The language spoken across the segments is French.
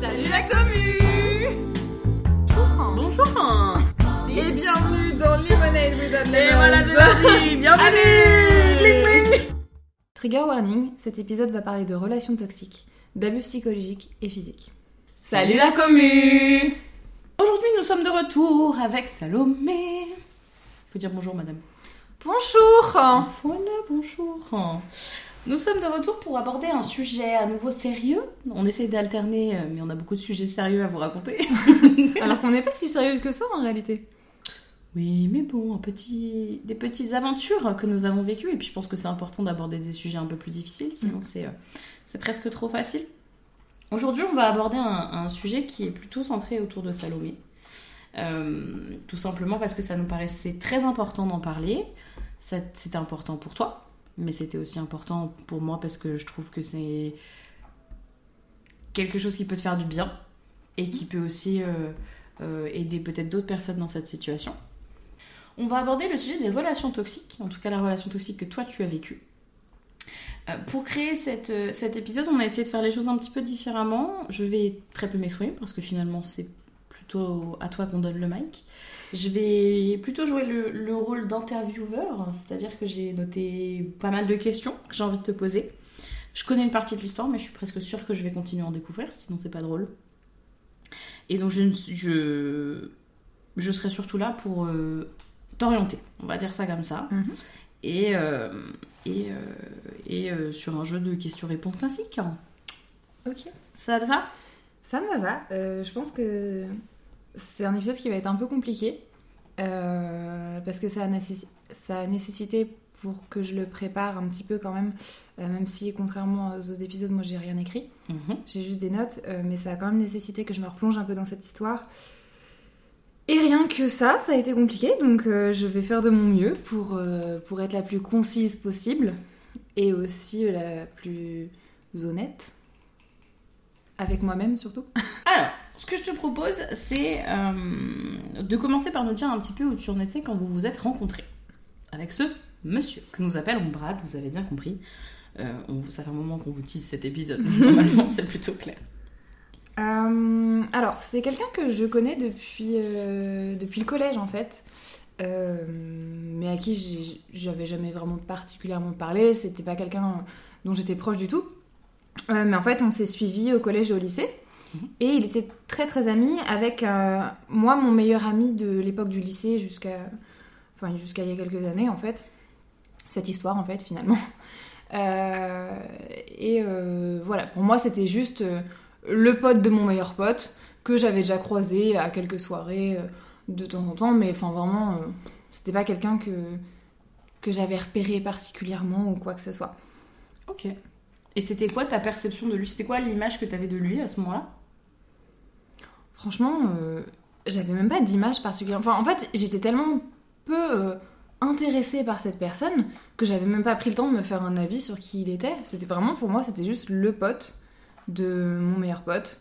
Salut la commu. Bonjour Et bienvenue dans Lemonade with Et voilà, c'est parti. Bienvenue. Trigger warning, cet épisode va parler de relations toxiques, d'abus psychologiques et physiques. Salut la commu. Aujourd'hui, nous sommes de retour avec Salomé. Faut dire bonjour, madame. Bonjour. Voilà, bonjour. Nous sommes de retour pour aborder un sujet à nouveau sérieux. On essaie d'alterner, euh, mais on a beaucoup de sujets sérieux à vous raconter. Alors qu'on n'est pas si sérieuse que ça en réalité. Oui, mais bon, un petit... des petites aventures que nous avons vécues. Et puis je pense que c'est important d'aborder des sujets un peu plus difficiles, sinon c'est, euh, c'est presque trop facile. Aujourd'hui, on va aborder un, un sujet qui est plutôt centré autour de Salomé. Euh, tout simplement parce que ça nous paraissait très important d'en parler. Ça- C'était important pour toi, mais c'était aussi important pour moi parce que je trouve que c'est quelque chose qui peut te faire du bien et qui peut aussi euh, euh, aider peut-être d'autres personnes dans cette situation. On va aborder le sujet des relations toxiques, en tout cas la relation toxique que toi tu as vécue. Euh, pour créer cette, cet épisode, on a essayé de faire les choses un petit peu différemment. Je vais très peu m'exprimer parce que finalement c'est plutôt à toi qu'on donne le mic. Je vais plutôt jouer le, le rôle d'intervieweur, c'est-à-dire que j'ai noté pas mal de questions que j'ai envie de te poser. Je connais une partie de l'histoire, mais je suis presque sûre que je vais continuer à en découvrir, sinon c'est pas drôle. Et donc je, serai surtout là pour euh, t'orienter, on va dire ça comme ça. Mhm. Et, euh, et, euh, et sur un jeu de questions-réponses classique. Ok. Ça te va? Ça me va. Je pense que c'est un épisode qui va être un peu compliqué. euh, parce que ça a, nécessi- ça a nécessité pour que je le prépare un petit peu quand même. euh, même si, contrairement aux autres épisodes, moi j'ai rien écrit. Mhm. J'ai juste des notes. euh, mais ça a quand même nécessité que je me replonge un peu dans cette histoire. Et rien que ça, ça a été compliqué. Donc je vais faire de mon mieux pour, pour être la plus concise possible. Et aussi la plus honnête. Avec moi-même surtout. Alors, ce que je te propose, c'est euh, de commencer par nous dire un petit peu où tu en étais quand vous vous êtes rencontrés. Avec ce monsieur, que nous appellons Brad, vous avez bien compris. Euh, on- ça fait un moment qu'on vous tease cet épisode, normalement c'est plutôt clair. Euh, alors, c'est quelqu'un que je connais depuis, depuis le collège en fait, Euh, mais à qui j'avais jamais vraiment particulièrement parlé. C'était pas quelqu'un dont j'étais proche du tout. Euh, mais en fait, on s'est suivis au collège et au lycée. Mhm. Et il était très très ami avec euh, moi, mon meilleur ami de l'époque du lycée jusqu'à enfin, jusqu'à il y a quelques années en fait. Cette histoire en fait finalement. Euh, et euh, voilà, pour moi c'était juste le pote de mon meilleur pote que j'avais déjà croisé à quelques soirées de temps en temps, mais enfin vraiment, c'était pas quelqu'un que, que j'avais repéré particulièrement ou quoi que ce soit. Ok. Et c'était quoi ta perception de lui? C'était quoi l'image que tu avais de lui à ce moment-là? Franchement, euh, j'avais même pas d'image particulière. Enfin, en fait, j'étais tellement peu euh, intéressée par cette personne que j'avais même pas pris le temps de me faire un avis sur qui il était. C'était vraiment pour moi, c'était juste le pote de mon meilleur pote.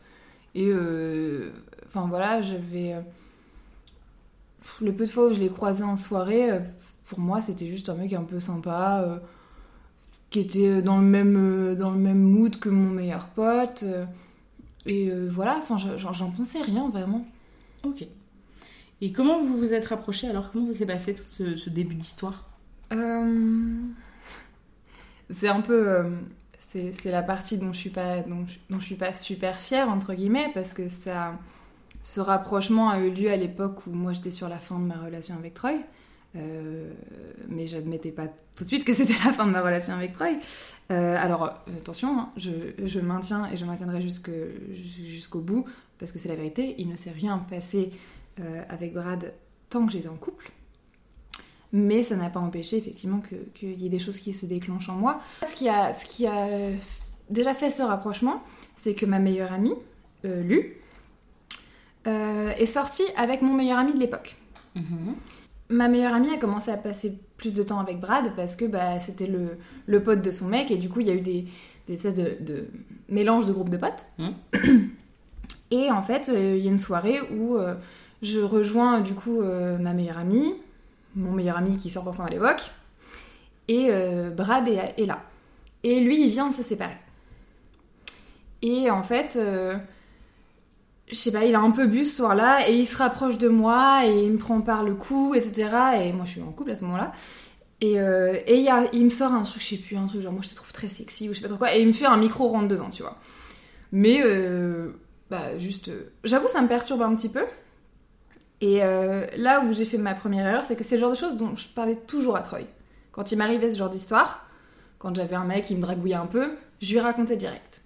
Et euh, enfin voilà, j'avais. le peu de fois où je l'ai croisé en soirée, pour moi, c'était juste un mec un peu sympa. qui était dans le même dans le même mood que mon meilleur pote et euh, voilà enfin je- j'en pensais rien vraiment. Ok. Et comment vous vous êtes rapprochés alors? Comment ça s'est passé tout ce, ce début d'histoire? Euh, c'est un peu euh, c'est c'est la partie dont je suis pas dont je, dont je suis pas super fière entre guillemets parce que ça ce rapprochement a eu lieu à l'époque où moi j'étais sur la fin de ma relation avec Troy Euh, mais j'admettais pas tout de suite que c'était la fin de ma relation avec Troy Euh, alors attention hein, je, maintiens et je maintiendrai jusqu'au bout parce que c'est la vérité il ne s'est rien passé euh, avec Brad tant que j'étais en couple mais ça n'a pas empêché effectivement qu'il y ait des choses qui se déclenchent en moi. Ce qui a, déjà fait ce rapprochement, c'est que ma meilleure amie, Lu, est sortie avec mon meilleur ami de l'époque. Mhm. Ma meilleure amie a commencé à passer plus de temps avec Brad parce que bah, c'était le, le pote de son mec et du coup il y a eu des, des espèces de, de mélange de groupes de potes. Mhm. Et en fait, euh, il y a une soirée où euh, je rejoins du coup euh, ma meilleure amie, mon meilleur ami qui sort ensemble à l'époque, et euh, Brad est, est là. Et lui, il vient de se séparer. Et en fait, euh, je sais pas, il a un peu bu ce soir-là et il se rapproche de moi et il me prend par le cou, etc. Et moi, je suis en couple à ce moment-là. Et, euh, il, me sort un truc, je sais plus, un truc genre moi je te trouve très sexy ou je sais pas trop quoi. Et il me fait un micro rentre dedans, tu vois. Mais, euh, bah, juste. euh, J'avoue, ça me perturbe un petit peu. Et là où j'ai fait ma première erreur, c'est que c'est le genre de choses dont je parlais toujours à Troy. Quand il m'arrivait ce genre d'histoire, quand j'avais un mec qui me dragouillait un peu, je lui racontais direct.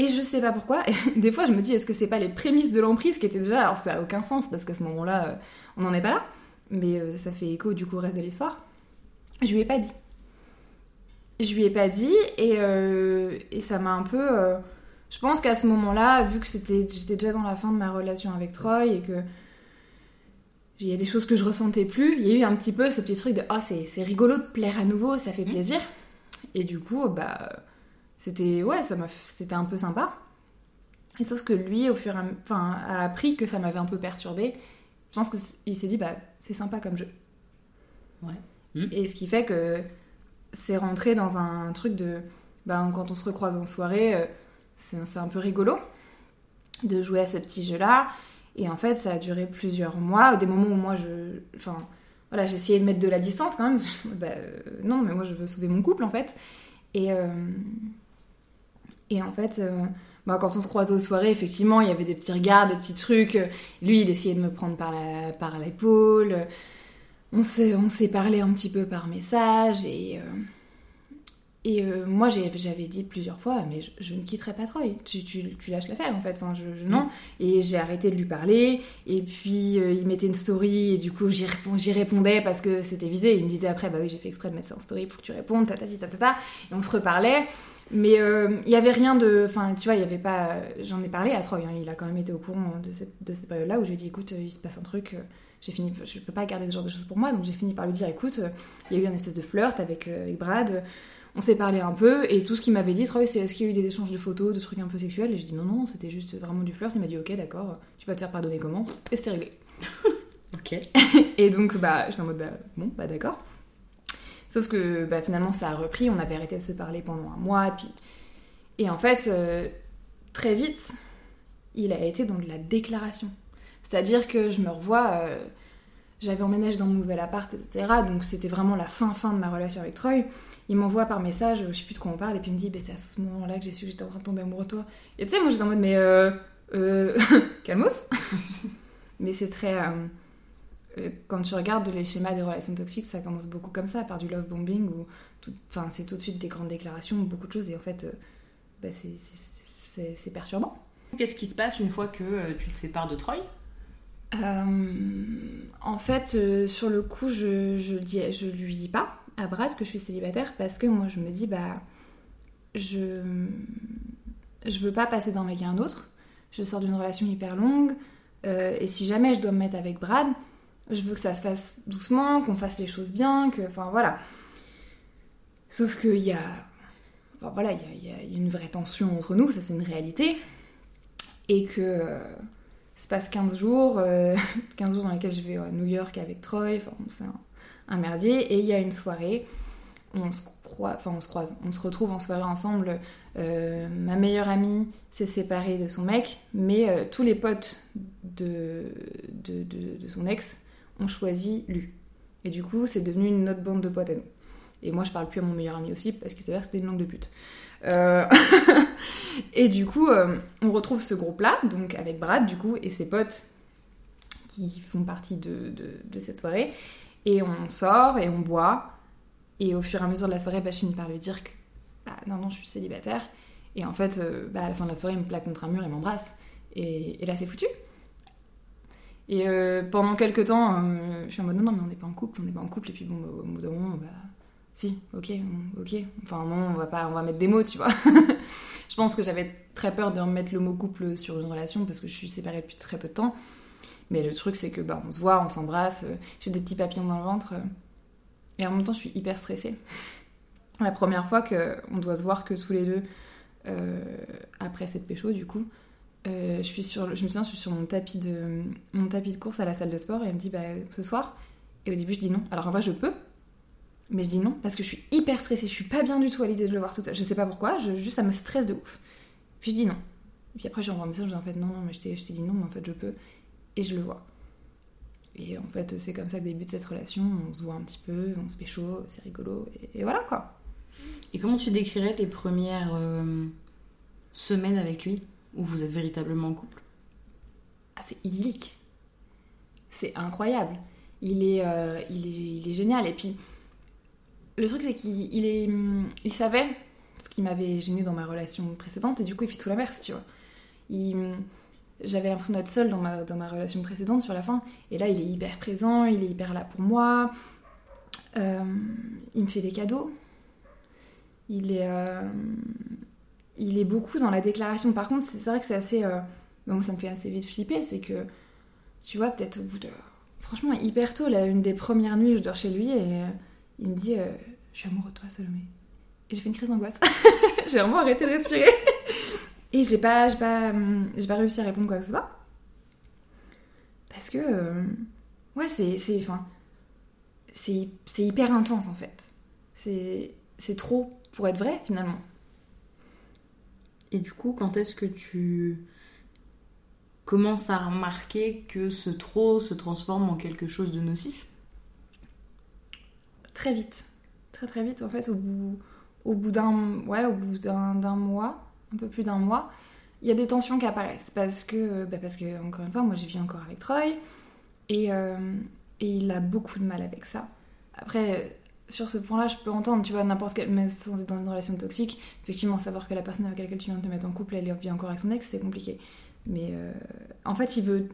Et je sais pas pourquoi, et des fois je me dis, est-ce que c'est pas les prémices de l'emprise qui étaient déjà. Alors ça a aucun sens parce qu'à ce moment-là, euh, on n'en est pas là, mais euh, ça fait écho du coup au reste de l'histoire. Je lui ai pas dit. Je lui ai pas dit, et, euh, et ça m'a un peu. euh, je pense qu'à ce moment-là, vu que c'était, j'étais déjà dans la fin de ma relation avec Troy et que il y a des choses que je ressentais plus, il y a eu un petit peu ce petit truc de ah c'est, c'est rigolo de plaire à nouveau, ça fait Mhm. plaisir. Et du coup, bah c'était ouais, ça m'a, c'était un peu sympa. Et sauf que lui, au fur et à, enfin, a appris que ça m'avait un peu perturbé. Je pense qu'il s'est dit bah c'est sympa comme jeu. Ouais. Mhm. Et ce qui fait que c'est rentré dans un truc de bah, quand on se recroise en soirée, euh, c'est, c'est un peu rigolo de jouer à ce petit jeu-là. Et en fait, ça a duré plusieurs mois, des moments où moi, je, enfin, voilà, j'essayais de mettre de la distance quand même. Bah, euh, non, mais moi, je veux sauver mon couple en fait. Et euh, et en fait, euh, bah, quand on se croisait aux soirées, effectivement, il y avait des petits regards, des petits trucs. Lui, il essayait de me prendre par la par l'épaule. On s'est on s'est parlé un petit peu par message et euh, et euh, moi, j'avais dit plusieurs fois, mais je, je ne quitterai pas Troy. Tu, tu, tu lâches l'affaire, en fait. Enfin, je, je- non. Et j'ai arrêté de lui parler. Et puis, euh, il mettait une story. Et du coup, j'y répond- j'y répondais parce que c'était visé. Il me disait après, bah oui, j'ai fait exprès de mettre ça en story pour que tu répondes, tatati, tatata. Et on se reparlait. Mais euh, il y avait rien de. Enfin, tu vois, il y avait pas. J'en ai parlé à Troy. hein. Il a quand même été au courant de cette, de cette période-là où je lui ai dit écoute, euh, il se passe un truc. euh, j'ai fini, je peux pas garder ce genre de choses pour moi, donc j'ai fini par lui dire écoute, il y a eu un espèce de flirt avec, avec Brad, on s'est parlé un peu, et tout ce qu'il m'avait dit, Troy, c'est est-ce qu'il y a eu des échanges de photos, de trucs un peu sexuels? Et je dis non, non, c'était juste vraiment du flirt. Il m'a dit ok, d'accord, tu vas te faire pardonner comment? Et c'était réglé. Ok. Et donc, bah, j'étais en mode bah, bon, bah d'accord. Sauf que bah, finalement, ça a repris, on avait arrêté de se parler pendant un mois, et puis. Et en fait, euh, très vite, il a été dans de la déclaration. C'est-à-dire que je me revois, euh, j'avais emménagé dans mon nouvel appart, etc. Donc c'était vraiment la fin fin de ma relation avec Troy. Il m'envoie par message, je sais plus de quoi on parle, et puis il me dit, bah, c'est à ce moment-là que j'ai su que j'étais en train de tomber amoureux de toi. Et tu sais, moi j'étais en mode, mais euh, euh, calmos. mais c'est très. euh, quand tu regardes les schémas des relations toxiques, ça commence beaucoup comme ça, par du love bombing, où enfin, c'est tout de suite des grandes déclarations, beaucoup de choses, et en fait, euh, bah, c'est- perturbant. Qu'est-ce qui se passe une fois que euh, tu te sépares de Troy? Euh, en fait, euh, sur le coup, je, je, le dis, je lui dis pas à Brad que je suis célibataire parce que moi, je me dis, bah, je, je veux pas passer d'un mec à un autre. Je sors d'une relation hyper longue. euh, et si jamais je dois me mettre avec Brad, je veux que ça se fasse doucement, qu'on fasse les choses bien, que, enfin voilà. Sauf qu'il y a, enfin, voilà, il y a, une vraie tension entre nous, ça c'est une réalité, et que euh, se passe 15 jours, euh, 15 jours dans lesquels je vais à New York avec Troy, enfin c'est un, merdier, et il y a une soirée, on se croise, enfin on se croise, on se retrouve en soirée ensemble, euh, ma meilleure amie s'est séparée de son mec, mais euh, tous les potes de son ex ont choisi lui. Et du coup, c'est devenu une bande de potes à nous. Et moi, je parle plus à mon meilleur ami aussi, parce qu'il s'avère que c'était une langue de pute. Euh, et du coup, euh, on retrouve ce groupe-là, donc avec Brad, du coup, et ses potes qui font partie de cette soirée. Et on sort et on boit. Et au fur et à mesure de la soirée, bah, je finis par lui dire que bah, non, non, je suis célibataire. Et en fait, euh, bah, à la fin de la soirée, il me plaque contre un mur et m'embrasse. Et, et là, c'est foutu. Et euh, pendant quelques temps, euh, je suis en mode non, non, mais on n'est pas en couple, on n'est pas en couple. Et puis bon, bah, au bout d'un moment, bah, si, ok, ok. Enfin, non, on va pas, on va mettre des mots, tu vois. je pense que j'avais très peur de remettre le mot couple sur une relation parce que je suis séparée depuis très peu de temps. Mais le truc, c'est que bah, on se voit, on s'embrasse, euh, j'ai des petits papillons dans le ventre. et en même temps, je suis hyper stressée. La première fois qu'on doit se voir que tous les deux, après cette pécho, du coup, euh, je, suis sur, je me souviens, je suis sur mon tapis, de, mon tapis de course à la salle de sport et elle me dit bah, ce soir. Et au début, je dis non. Alors en vrai, je peux, mais je dis non parce que je suis hyper stressée. Je suis pas bien du tout à l'idée de le voir tout seul. Je sais pas pourquoi, juste ça me stresse de ouf. Puis je dis non. Et puis après, j'envoie un message, je dis en fait, non, non, mais je t'ai dit non, mais en fait, je peux. Et je le vois. Et en fait, c'est comme ça que débute cette relation. On se voit un petit peu, on se fait chaud, c'est rigolo, et, voilà quoi. Et comment tu décrirais les premières euh, semaines avec lui, où vous êtes véritablement en couple? Ah, C'est idyllique. C'est incroyable. Il est, euh, il, est, il est génial. Et puis, le truc, c'est qu'il est, il savait ce qui m'avait gêné dans ma relation précédente, et du coup, il fait tout l'inverse, tu vois. Il j'avais l'impression d'être seule dans ma, dans ma relation précédente sur la fin. Et là, il est hyper présent, il est hyper là pour moi. Euh, il me fait des cadeaux. Il est, euh, il est beaucoup dans la déclaration. Par contre, c'est vrai que c'est assez. Euh, bon, ça me fait assez vite flipper. C'est que, tu vois, peut-être au bout de. Franchement, hyper tôt, là, une des premières nuits, je dors chez lui et il me dit Je suis amoureux de toi, Salomé. Et j'ai fait une crise d'angoisse. j'ai vraiment arrêté de respirer. Et j'ai pas, pas, hum, j'ai pas réussi à répondre quoi que ce soit. Parce que, euh, ouais, c'est, c'est, enfin, c'est, hyper intense en fait. C'est trop pour être vrai finalement. Et du coup, quand est-ce que tu commences à remarquer que ce trop se transforme en quelque chose de nocif? Très vite. Très très vite en fait, au bout, d'un, ouais, mois un peu plus d'un mois, il y a des tensions qui apparaissent parce que, bah parce que encore une fois, moi j'ai vis encore avec Troy euh, et, il a beaucoup de mal avec ça. Après, sur ce point-là, je peux entendre, tu vois, n'importe quel, mais sans être dans une relation toxique, effectivement, savoir que la personne avec laquelle tu viens de te mettre en couple, elle vit encore avec son ex, c'est compliqué. Mais euh, en fait, il veut,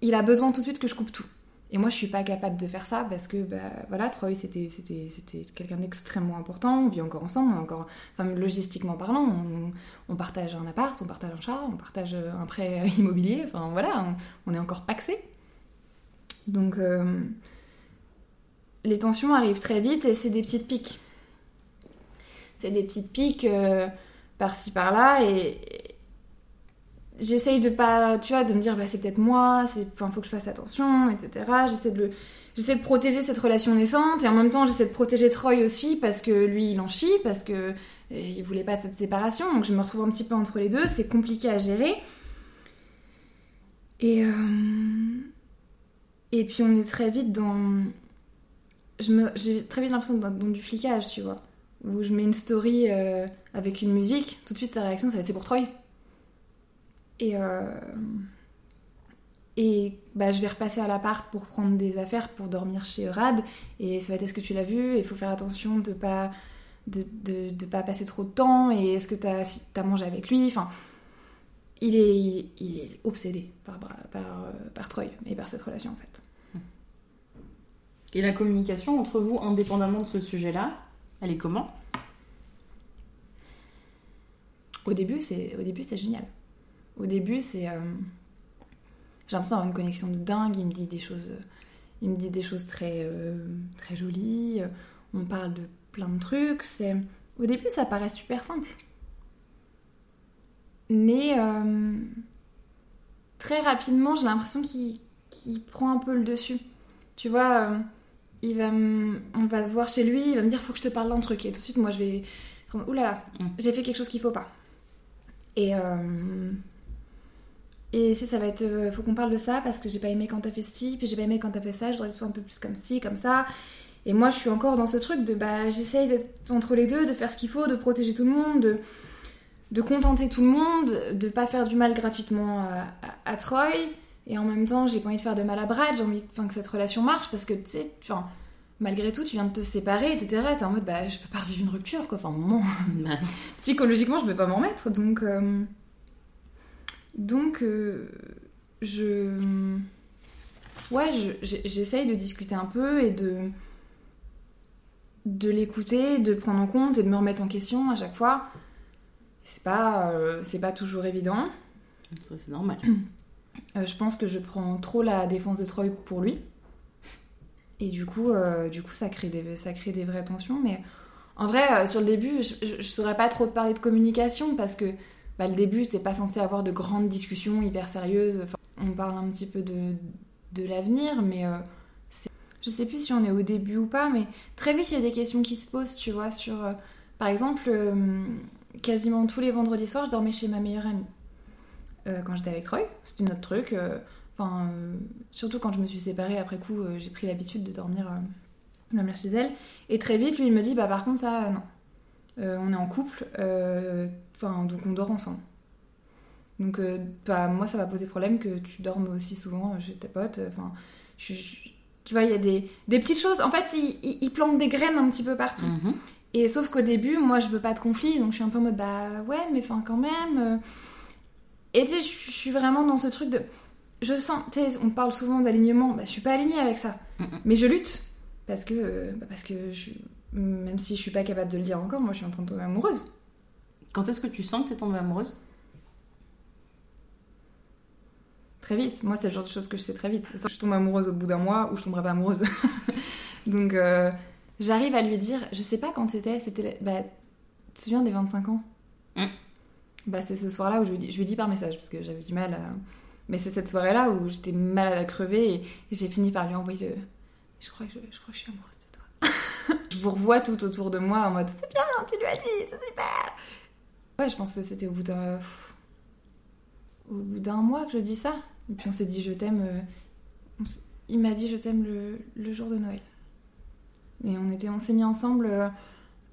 il a besoin tout de suite que je coupe tout. Et moi, je suis pas capable de faire ça parce que, bah, voilà, Troy, c'était, quelqu'un d'extrêmement important. On vit encore ensemble, encore, enfin, logistiquement parlant, on, partage un appart, on partage un chat, on partage un prêt immobilier. Enfin, voilà, on, est encore paxé. Donc, euh, les tensions arrivent très vite et c'est des petites piques. C'est des petites piques euh, par-ci par-là et, j'essaye de pas, tu vois, de me dire, bah, c'est peut-être moi, il faut que je fasse attention, etc. J'essaie de, j'essaie de protéger cette relation naissante et en même temps, j'essaie de protéger Troy aussi parce que lui, il en chie, parce que euh, il voulait pas cette séparation. Donc je me retrouve un petit peu entre les deux. C'est compliqué à gérer. Et, euh, et puis on est très vite dans. J'ai très vite l'impression d'être dans du flicage, tu vois. Où je mets une story euh, avec une musique, tout de suite sa réaction, ça va être c'est pour Troy. Et, euh, et bah, je vais repasser à l'appart pour prendre des affaires pour dormir chez Rad. Et ça va être est-ce que tu l'as vu? Il faut faire attention de pas de, de, pas passer trop de temps. Et est-ce que tu as, si as mangé avec lui? Enfin, il est, il est obsédé par, par, par Troy et par cette relation en fait. Et la communication entre vous, indépendamment de ce sujet-là, elle est comment? Au début, c'est au début, c'est génial. Au début, c'est. Euh, j'ai l'impression d'avoir une connexion de dingue. Il me dit des choses, très, euh, très jolies. On parle de plein de trucs. C'est au début, ça paraît super simple, mais euh, très rapidement, j'ai l'impression qu'il prend un peu le dessus. Tu vois, il va on va se voir chez lui. Il va me dire, faut que je te parle d'un truc. Et tout de suite, moi, je vais, ouh là là, mm. j'ai fait quelque chose qu'il faut pas. Et et si ça va être, euh, faut qu'on parle de ça parce que j'ai pas aimé quand t'as fait ci, puis j'ai pas aimé quand t'as fait ça, je voudrais que ce soit un peu plus comme ci, comme ça. Et moi, je suis encore dans ce truc de bah, j'essaye d'être entre les deux, de faire ce qu'il faut, de protéger tout le monde, de, de contenter tout le monde, de pas faire du mal gratuitement à, Troy. Et en même temps, j'ai pas envie de faire de mal à Brad, j'ai envie que cette relation marche parce que tu sais, malgré tout, tu viens de te séparer, etc. T'es en mode bah, je peux pas revivre une rupture quoi. Enfin, un moment, psychologiquement, je vais pas m'en mettre donc. Euh, donc, euh, je. Ouais, j'essaye de discuter un peu et de. de l'écouter, de prendre en compte et de me remettre en question à chaque fois. C'est pas, euh, c'est pas toujours évident. Ça, c'est normal. Euh, je pense que je prends trop la défense de Troy pour lui. Et du coup, du coup ça, crée des, ça crée des vraies tensions. Mais en vrai, sur le début, je, je, saurais pas trop parler de communication parce que bah, le début, t'es pas censé avoir de grandes discussions hyper sérieuses. on parle un petit peu de, de l'avenir, mais euh, je sais plus si on est au début ou pas, mais très vite, il y a des questions qui se posent, tu vois, sur... Euh, par exemple, euh, quasiment tous les vendredis soirs, je dormais chez ma meilleure amie. Euh, quand j'étais avec Troy. C'était notre truc. euh, Enfin, euh, surtout quand je me suis séparée après coup, j'ai pris l'habitude de dormir, dormir chez elle. Et très vite, lui, il me dit Bah, par contre, ça, non. On est en couple, enfin, donc on dort ensemble. Donc, bah, moi, ça va poser problème que tu dormes aussi souvent chez tes potes. Enfin, je- je- tu vois, il y a des, des petites choses. En fait, il, il- il plante des graines un petit peu partout. Mhm. Et sauf qu'au début, moi, je veux pas de conflit, donc je suis un peu en mode bah ouais, mais enfin quand même. euh. Et tu sais, je suis vraiment dans ce truc de. Je sens, tu sais, on parle souvent d'alignement, bah je suis pas alignée avec ça. Mais je lutte. Parce que, bah, parce que je, même si je suis pas capable de le dire encore, moi je suis en train de tomber amoureuse. Quand est-ce que tu sens que t'es tombée amoureuse? Très vite. Moi, c'est le genre de choses que je sais très vite. Je tombe amoureuse au bout d'un mois ou je tomberai pas amoureuse. Donc, euh, j'arrive à lui dire, je sais pas quand c'était, c'était. Bah, tu te souviens des 25 ans? Mm. Bah, c'est ce soir-là où je lui, dis, par message parce que j'avais du mal à. Mais c'est cette soirée-là où j'étais mal à la crever et, j'ai fini par lui envoyer le. Je crois que je, suis amoureuse de toi. je vous revois tout autour de moi en mode c'est bien, tu lui as dit, c'est super. Ouais, je pense que c'était au bout d'un. Au bout d'un mois que je dis ça. Et puis on s'est dit je t'aime. euh, Il m'a dit je t'aime le, jour de Noël. Et on était, on s'est mis ensemble euh,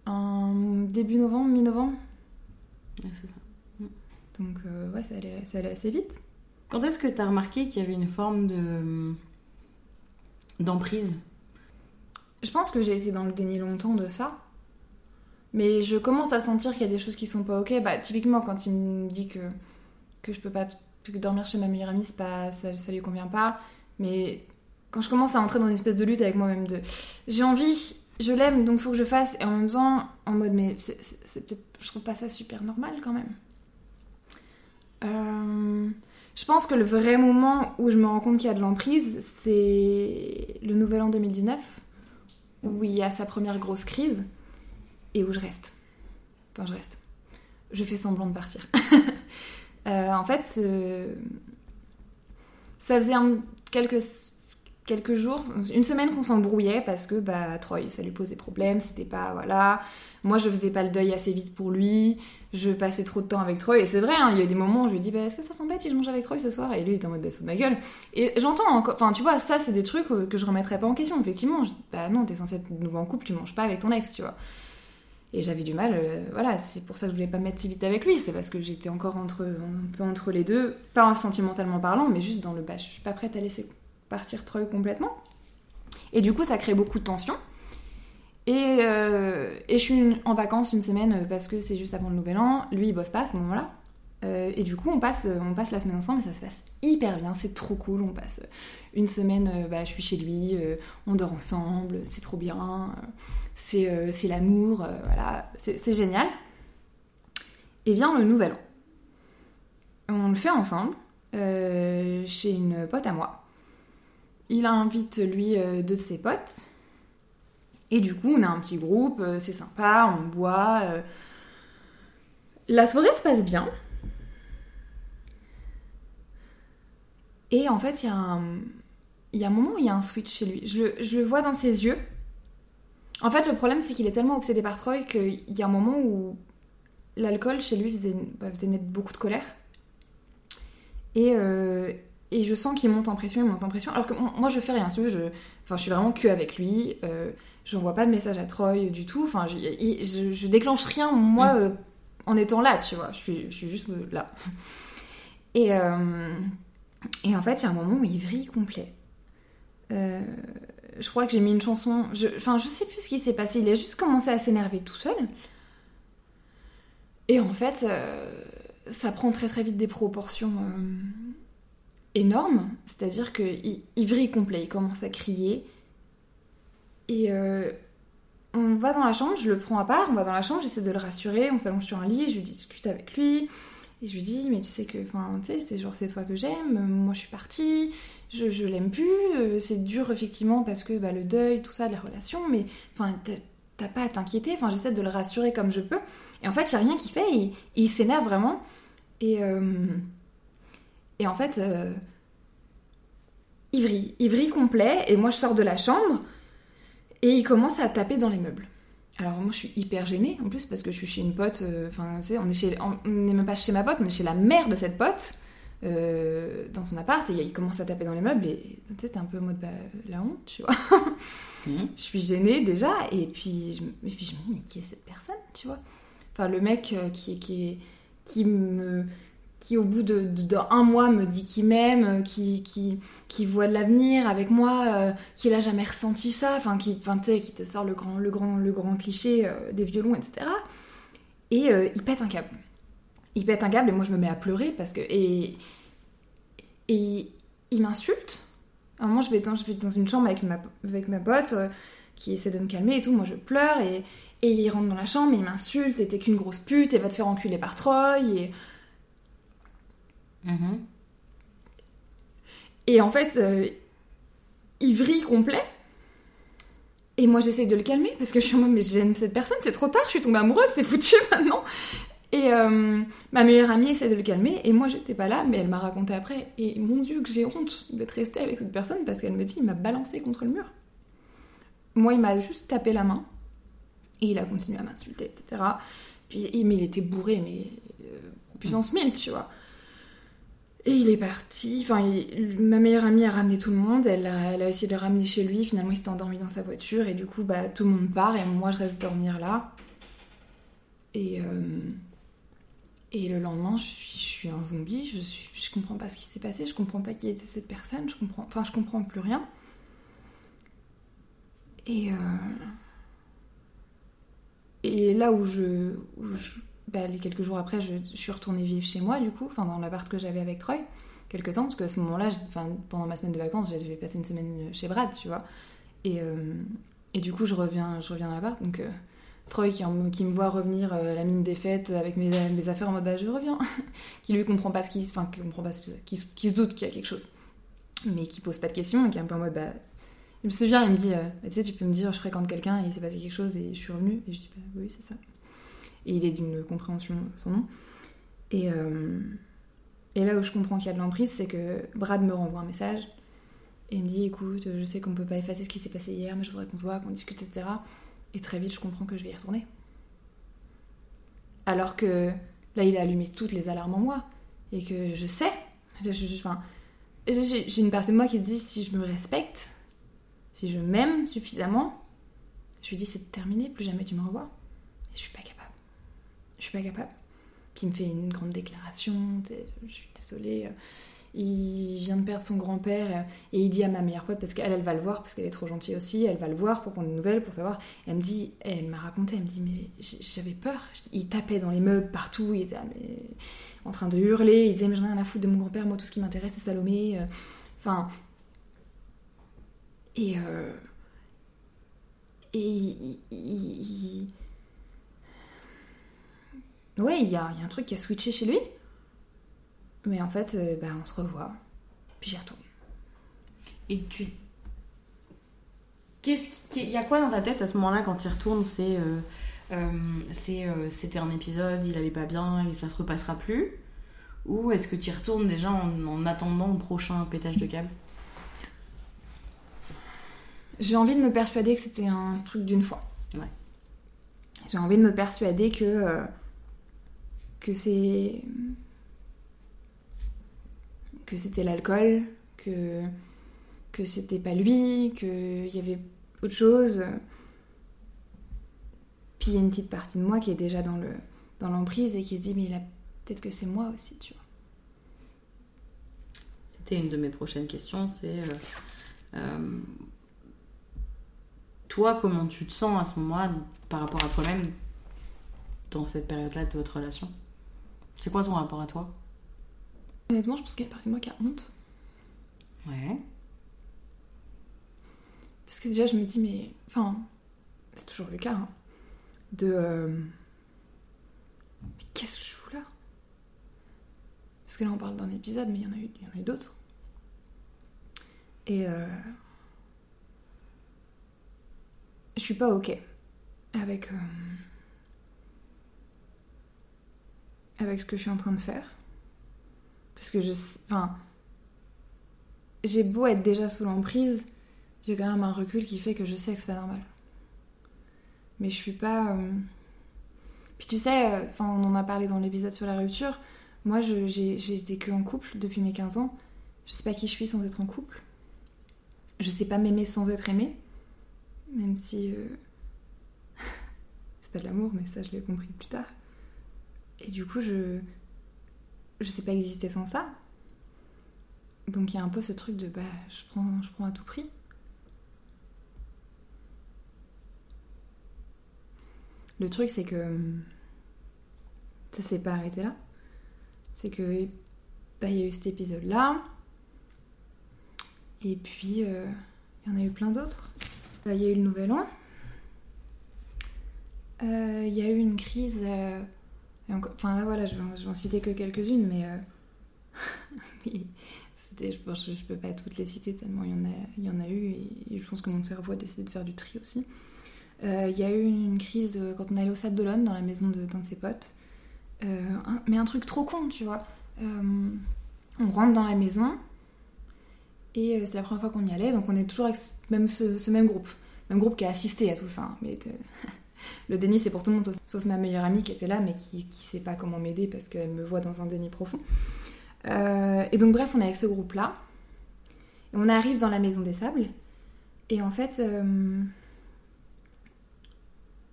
en début novembre, mi-novembre. C'est ça. Donc euh, ouais, ça allait, ça allait assez vite. Quand est-ce que t'as remarqué qu'il y avait une forme de d'emprise? Je pense que j'ai été dans le déni longtemps de ça. Mais je commence à sentir qu'il y a des choses qui sont pas ok. Bah, typiquement, quand il me dit que, que je peux pas que dormir chez ma meilleure amie, pas, ça, ça lui convient pas. Mais quand je commence à entrer dans une espèce de lutte avec moi-même, de j'ai envie, je l'aime, donc faut que je fasse. Et en même temps, en mode, mais c'est, je trouve pas ça super normal quand même. Euh, je pense que le vrai moment où je me rends compte qu'il y a de l'emprise, c'est le nouvel an 2019 où il y a sa première grosse crise et où je reste. Enfin, je reste. Je fais semblant de partir. Euh, en fait, ça faisait un- quelques, quelques jours, une semaine qu'on s'embrouillait parce que bah, Troy, ça lui posait problème, c'était pas. Voilà. Moi, je faisais pas le deuil assez vite pour lui, je passais trop de temps avec Troy, et c'est vrai, hein, il y a eu des moments où je lui ai dit bah, Est-ce que ça s'embête si je mange avec Troy ce soir? Et lui, il était en mode bah, sous ma gueule. Et j'entends encore, enfin, tu vois, ça, c'est des trucs euh, que je remettrais pas en question, effectivement. Je- bah non, t'es censé être nouveau en couple, tu manges pas avec ton ex, tu vois. Et j'avais du mal, euh, voilà, c'est pour ça que je voulais pas me mettre si vite avec lui, c'est parce que j'étais encore entre, un peu entre les deux, pas sentimentalement parlant, mais juste dans le bah, je suis pas prête à laisser partir Troy complètement. Et du coup, ça crée beaucoup de tension. Et, euh, et je suis en vacances une semaine euh, parce que c'est juste avant le nouvel an, lui il bosse pas à ce moment-là. Euh, et du coup, on passe, on passe la semaine ensemble et ça se passe hyper bien, c'est trop cool. On passe une semaine, bah, je suis chez lui, on dort ensemble, c'est trop bien, c'est l'amour, voilà, c'est génial. Et vient le nouvel an. On le fait ensemble, chez une pote à moi. Il invite lui euh, deux de ses potes. Et du coup, on a un petit groupe, euh, c'est sympa, on boit. euh. La soirée se passe bien. Et en fait, il y, a un... y a un moment où il y a un switch chez lui. Je le, vois dans ses yeux. En fait, le problème, c'est qu'il est tellement obsédé par Troy qu'il y a un moment où l'alcool chez lui faisait, bah, faisait naître beaucoup de colère. Et, et je sens qu'il monte en pression, il monte en pression. Alors que moi, je fais rien. Veux, je, enfin, je suis vraiment que avec lui. Euh, J'envoie pas de message à Troy du tout. Enfin, je, je, je déclenche rien, moi, euh, en étant là, tu vois. Je suis, je suis juste là. Et, euh, et en fait, il y a un moment où il vrille complet. Euh, je crois que j'ai mis une chanson. je- Enfin, je sais plus ce qui s'est passé. Il a juste commencé à s'énerver tout seul. Et en fait, ça prend très très vite des proportions énormes. C'est-à-dire qu'il il complet. Il commence à crier. Et euh, on va dans la chambre, je le prends à part, on va dans la chambre, j'essaie de le rassurer, on s'allonge sur un lit, je discute avec lui. Et je lui dis, mais tu sais que, enfin, tu sais, c'est c'est toi que j'aime, moi je suis partie, je, je l'aime plus, euh, c'est dur effectivement parce que bah, le deuil, tout ça, les relations, mais enfin, t'as- pas à t'inquiéter, enfin, j'essaie de le rassurer comme je peux. Et en fait, il a rien qui fait, il, il s'énerve vraiment. Et, euh, et en fait, euh, il vrille complet, et moi je sors de la chambre, et il commence à taper dans les meubles. Alors moi je suis hyper gênée en plus parce que je suis chez une pote, euh, enfin tu sais, on est chez, on n'est même pas chez ma pote, on est chez la mère de cette pote. euh, dans ton appart et il commence à taper dans les meubles et tu sais, t'es un peu en mode bah, la honte, tu vois. Mhm. Je suis gênée déjà et puis, je, et puis je me dis mais qui est cette personne, tu vois? Enfin le mec euh, qui, qui, qui me qui au bout de, de- d'un mois me dit qu'il m'aime, euh, qui, qui, qui voit de l'avenir avec moi, euh, qui n'a jamais ressenti ça, enfin qui, qui te sort le grand, le grand, le grand cliché euh, des violons, etc. Et euh, il pète un câble. Il pète un câble et moi je me mets à pleurer parce que et et il m'insulte. À un moment je vais dans, dans une chambre avec ma avec ma qui essaie de me calmer et tout. Moi je pleure et et il rentre dans la chambre et il m'insulte. Et t'es qu'une grosse pute et va te faire enculer par Troy et Mhm. Et en fait, euh, il complet. Et moi, j'essaye de le calmer parce que je suis en mode, mais j'aime cette personne, c'est trop tard, je suis tombée amoureuse, c'est foutu maintenant. Et euh, ma meilleure amie essaie de le calmer, et moi, j'étais pas là, mais elle m'a raconté après. Et mon Dieu, que j'ai honte d'être restée avec cette personne parce qu'elle me dit, il m'a balancé contre le mur. Moi, il m'a juste tapé la main, et il a continué à m'insulter, etc. Puis, mais il était bourré, mais euh, puissance 1000, tu vois. Et il est parti. Enfin, ma meilleure amie a ramené tout le monde. Elle a, essayé de le ramener chez lui. Finalement, il s'était endormi dans sa voiture. Et du coup, bah, tout le monde part. Et moi, je reste dormir là. Et, euh, et le lendemain, je suis, je suis un zombie. Je, suis, je comprends pas ce qui s'est passé. Je comprends pas qui était cette personne. Je comprends, enfin, je comprends plus rien. Et, euh, et là où je, où je- bah, les quelques jours après, je, suis retournée vivre chez moi, du coup, enfin dans l'appart que j'avais avec Troy, quelques temps, parce qu'à ce moment-là, pendant ma semaine de vacances, j'avais passé une semaine chez Brad, tu vois. Et, euh, du coup, je reviens, je reviens à l'appart, donc euh, Troy qui, me voit revenir euh, la mine défaite avec mes, affaires en mode bah je reviens, qui lui comprend pas ce qui, enfin qui comprend pas ce qui, qui se doute qu'il y a quelque chose, mais qui pose pas de questions et qui est un peu en mode bah il me souvient, il me dit, tu sais, tu peux me dire, je fréquente quelqu'un et il s'est passé quelque chose et je suis revenue. Et je dis, bah oui, c'est ça. Et il est d'une compréhension sans nom. Et, euh, et là où je comprends qu'il y a de l'emprise, c'est que Brad me renvoie un message et me dit, écoute, je sais qu'on peut pas effacer ce qui s'est passé hier, mais je voudrais qu'on se voit, qu'on discute, etc. Et très vite, je comprends que je vais y retourner. Alors que là, il a allumé toutes les alarmes en moi et que je sais. J'ai une partie de moi qui dit, si je me respecte, si je m'aime suffisamment, je lui dis c'est terminé, plus jamais tu me revois. Et je suis pas capable. Je suis pas capable. Puis il me fait une grande déclaration, je suis désolée. euh, Il vient de perdre son grand-père euh, et il dit à ma meilleure pote, parce qu'elle, elle va le voir, parce qu'elle est trop gentille aussi, elle va le voir pour prendre des nouvelles, pour savoir. Elle me dit, elle m'a raconté, elle me dit, mais j'avais peur. Il tapait dans les meubles partout, il était en train de hurler, il disait, mais j'en ai rien à foutre de mon grand-père, moi tout ce qui m'intéresse c'est Salomé. euh. Enfin, et, euh, et il- il- ouais, il y a, y un truc qui a switché chez lui. Mais en fait, euh, bah, on se revoit. Puis j'y retourne. Et tu. Qu'est-ce qu'il y a quoi dans ta tête à ce moment-là quand il retourne? C'est. euh, euh, C'était un épisode, il allait pas bien et ça se repassera plus? Ou est-ce que tu y retournes déjà en, en attendant le prochain pétage de câble? J'ai envie de me persuader que c'était un truc d'une fois. Ouais. J'ai envie de me persuader que. Que c'est. que c'était l'alcool, que. que c'était pas lui, qu'il y avait autre chose. Puis il y a une petite partie de moi qui est déjà dans le dans l'emprise et qui se dit mais peut-être que c'est moi aussi, tu vois. C'était une de mes prochaines questions, c'est... euh, euh, toi, comment tu te sens à ce moment-là par rapport à toi-même dans cette période-là de votre relation? C'est quoi ton rapport à toi? Honnêtement, je pense qu'il y a une partie de moi qui a honte. Ouais. Parce que déjà, je me dis, mais. Enfin, c'est toujours le cas. hein, de. euh, Mais qu'est-ce que je fous là? Parce que là, on parle d'un épisode, mais il y en a eu, il y en a eu d'autres. Et. euh, Je suis pas OK avec. euh, Avec ce que je suis en train de faire. Parce que je. Enfin. J'ai beau être déjà sous l'emprise j'ai quand même un recul qui fait que je sais que c'est pas normal. Mais je suis pas. euh, Puis tu sais, euh, on en a parlé dans l'épisode sur la rupture. Moi, j'ai été que en couple depuis mes 15 ans. Je sais pas qui je suis sans être en couple. Je sais pas m'aimer sans être aimée. Même si. euh, c'est pas de l'amour, mais ça, je l'ai compris plus tard. Et du coup, je. Je sais pas exister sans ça. Donc il y a un peu ce truc de bah, je prends, je prends à tout prix. Le truc, c'est que ça s'est pas arrêté là. C'est que bah, il y a eu cet épisode-là. Et puis euh, il y en a eu plein d'autres. Euh, Il y a eu le Nouvel An. Euh, Il y a eu une crise. euh, Enfin là voilà, je vais, en- citer que quelques-unes, mais, euh, je pense peux pas toutes les citer tellement il y en a, il y en a eu et, je pense que mon cerveau a décidé de faire du tri aussi. Euh, Il y a eu une crise euh, quand on allait au Sable d'Olonne dans la maison de- d'un de ses potes. Mais un truc trop con, tu vois. On rentre dans la maison et c'est la première fois qu'on y allait, donc on est toujours avec même, ce, même groupe. Même groupe qui a assisté à tout ça. hein. Mais le déni, c'est pour tout le monde, sauf, ma meilleure amie qui était là, mais qui, qui sait pas comment m'aider parce qu'elle me voit dans un déni profond. Euh, et donc, bref, on est avec ce groupe-là. On arrive dans la maison des sables. Et en fait,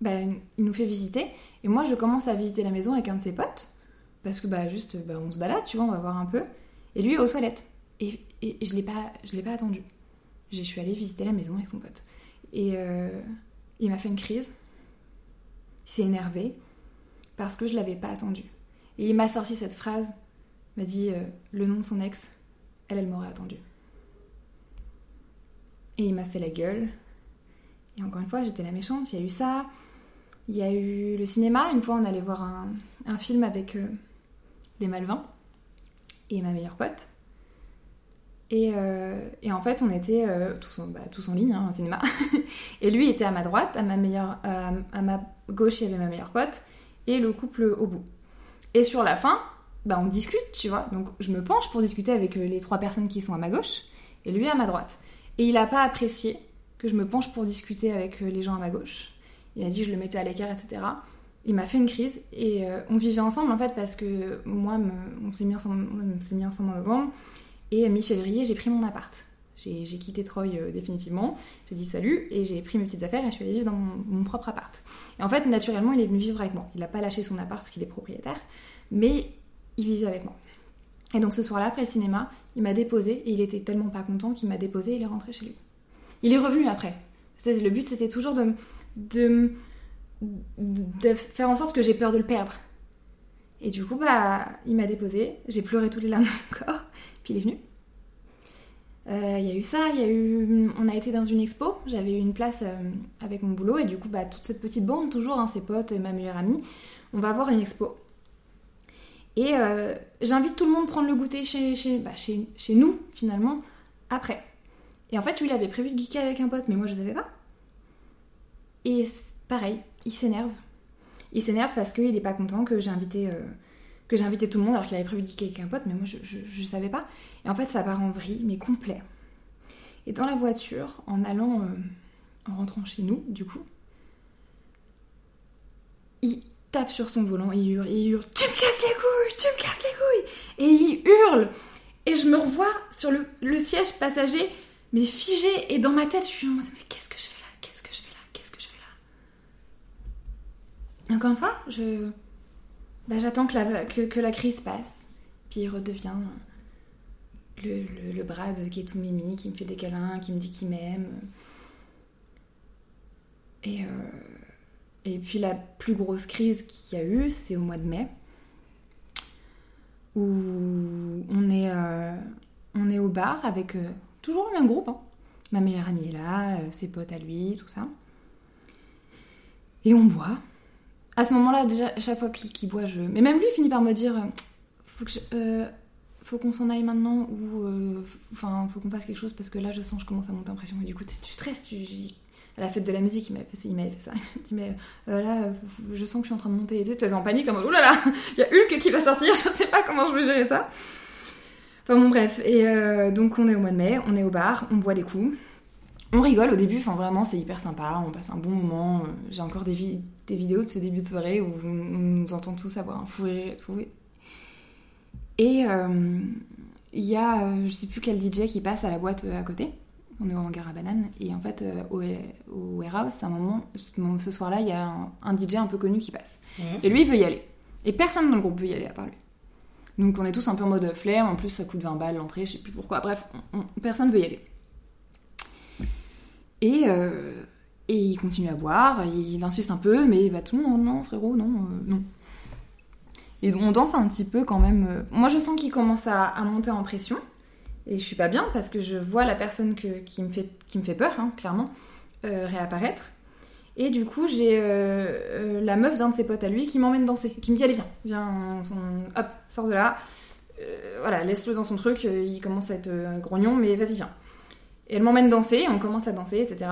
bah, il nous fait visiter. Et moi, je commence à visiter la maison avec un de ses potes. Parce que, bah, juste, bah, on se balade, tu vois, on va voir un peu. Et lui, aux toilettes. Et, je je l'ai pas attendu. Je suis allée visiter la maison avec son pote. Et euh, il m'a fait une crise. Il s'est énervé. Parce que je l'avais pas attendu. Et il m'a sorti cette phrase. M'a dit euh, le nom de son ex. Elle, elle m'aurait attendu. Et il m'a fait la gueule. Et encore une fois, j'étais la méchante. Il y a eu ça. Il y a eu le cinéma. Une fois, on allait voir un, un film avec euh, les Malvins et ma meilleure pote. Et, euh, et en fait, on était euh, tous, en, bah, en ligne, hein, au cinéma. et lui était à ma droite, à ma, meilleure, à, à ma gauche, il y avait ma meilleure pote, et le couple au bout. Et sur la fin, bah, on discute, tu vois. Donc je me penche pour discuter avec euh, les trois personnes qui sont à ma gauche, et lui à ma droite. Et il n'a pas apprécié que je me penche pour discuter avec euh, les gens à ma gauche. Il a dit que je le mettais à l'écart, etc. Il m'a fait une crise et euh, on vivait ensemble en fait parce que moi, on s'est mis, mis ensemble en novembre et mi-février, j'ai pris mon appart. J'ai quitté Troyes euh, définitivement, j'ai dit salut et j'ai pris mes petites affaires et je suis allée vivre dans mon, propre appart. Et en fait, naturellement, il est venu vivre avec moi. Il n'a pas lâché son appart parce qu'il est propriétaire, mais il vivait avec moi. Et donc ce soir-là, après le cinéma, il m'a déposé et il était tellement pas content qu'il m'a déposé et il est rentré chez lui. Il est revenu après. Le but, c'était toujours de faire en sorte que j'ai peur de le perdre. Et du coup, bah, il m'a déposé, j'ai pleuré toutes les larmes de mon corps, puis il est venu. Euh, Il y a eu ça, il y a eu... On a été dans une expo, j'avais eu une place euh, avec mon boulot, et du coup, bah, toute cette petite bande, toujours, hein, ses potes et ma meilleure amie, on va voir une expo. Et euh, j'invite tout le monde à prendre le goûter bah, chez, chez nous, finalement, après. Et en fait, lui, il avait prévu de geeker avec un pote, mais moi, je ne savais pas. Et pareil, il s'énerve. Il s'énerve parce qu'il n'est pas content que j'ai invité, que j'ai invité tout le monde alors qu'il avait prévu de geeker avec un pote, mais moi, je ne savais pas. Et en fait, ça part en vrille, mais complet. Et dans la voiture, en allant, euh, en rentrant chez nous, du coup, il tape sur son volant, il hurle, il hurle Tu me casses les couilles, tu me casses les couilles Et il hurle Et je me revois sur le, le siège passager, mais figé, et dans ma tête, je suis en mode Mais qu'est-ce que je fais là? Qu'est-ce que je fais là? Qu'est-ce que je fais là? Encore une fois, je. Bah, j'attends que la, que, la crise passe, puis il redevient le, le, le qui est tout mimi, qui me fait des câlins, qui me dit qu'il m'aime. Et, euh, et puis la plus grosse crise qu'il y a eu, c'est au mois de mai, où on est, euh, on au bar avec euh, toujours le même groupe. hein. Ma meilleure amie est là, ses potes à lui, tout ça. Et on boit. À ce moment-là, déjà, chaque fois qu'il boit, je. Mais même lui finit par me dire euh, euh, faut qu'on s'en aille maintenant ou euh, enfin faut qu'on fasse quelque chose parce que là je sens que je commence à monter en pression. Et du coup tu stresses tu à la fête de la musique il m'avait fait, m'avait ça. Il me dit mais là je sens que je suis en train de monter. Et tu t'es en panique en mode oulala il y a Hulk qui va sortir je sais pas comment je vais gérer ça. Enfin bon bref. Et donc on est au mois de mai on est au bar on boit des coups on rigole au début, enfin vraiment c'est hyper sympa, on passe un bon moment. Euh, J'ai encore des, vi- des vidéos de ce début de soirée où on, nous entend tous avoir un fou rire et tout. Et euh, il y a, euh, je sais plus quel DJ qui passe à la boîte euh, à côté. On est en gare à banane. Et en fait, euh, au, au warehouse, à un moment, ce, soir-là, il y a un, un DJ un peu connu qui passe. Et lui, il veut y aller. Et personne dans le groupe veut y aller à part lui. Donc on est tous un peu en mode flemme. En plus, ça coûte 20 balles l'entrée, je sais plus pourquoi. Bref, on- on- personne veut y aller. Et, euh, et il continue à boire, il insiste un peu, mais bah, tout le monde, non, frérot, non, euh, non. Et on danse un petit peu quand même. euh. Moi, je sens qu'il commence à, monter en pression. Et je suis pas bien parce que je vois la personne qui, me fait, qui me fait peur, hein, clairement, réapparaître. Et du coup, j'ai la meuf d'un de ses potes à lui qui m'emmène danser, qui me dit Allez, viens, viens, hop, sors de là. Voilà, laisse-le dans son truc, il commence à être grognon, mais vas-y, viens. Et elle m'emmène danser, on commence à danser, etc.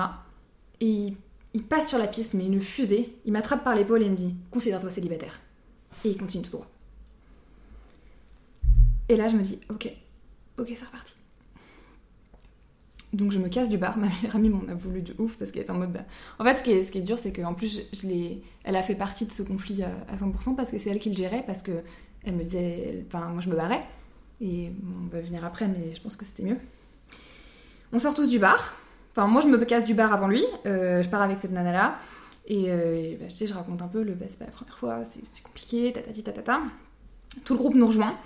Et il, passe sur la piste, mais une fusée. Il m'attrape par l'épaule et me dit Considère-toi célibataire. Et il continue tout droit. Et là, je me dis Ok, ok, c'est reparti. Donc je me casse du bar. Ma meilleure amie m'en a voulu de ouf parce qu'elle était en mode. Bah... En fait, ce qui est, est dur, c'est qu'en plus, elle a fait partie de ce conflit à, à 100% parce que c'est elle qui le gérait. Parce que elle me disait. Enfin, moi, je me barrais. Et on va venir après, mais je pense que c'était mieux. On sort tous du bar. Enfin, moi, je me casse du bar avant lui. Euh, je pars avec cette nana-là. Et, euh, et, bah, je je raconte un peu le. Bah, c'est pas la première fois, c'est compliqué, tatati tatata. Tout le groupe nous rejoint.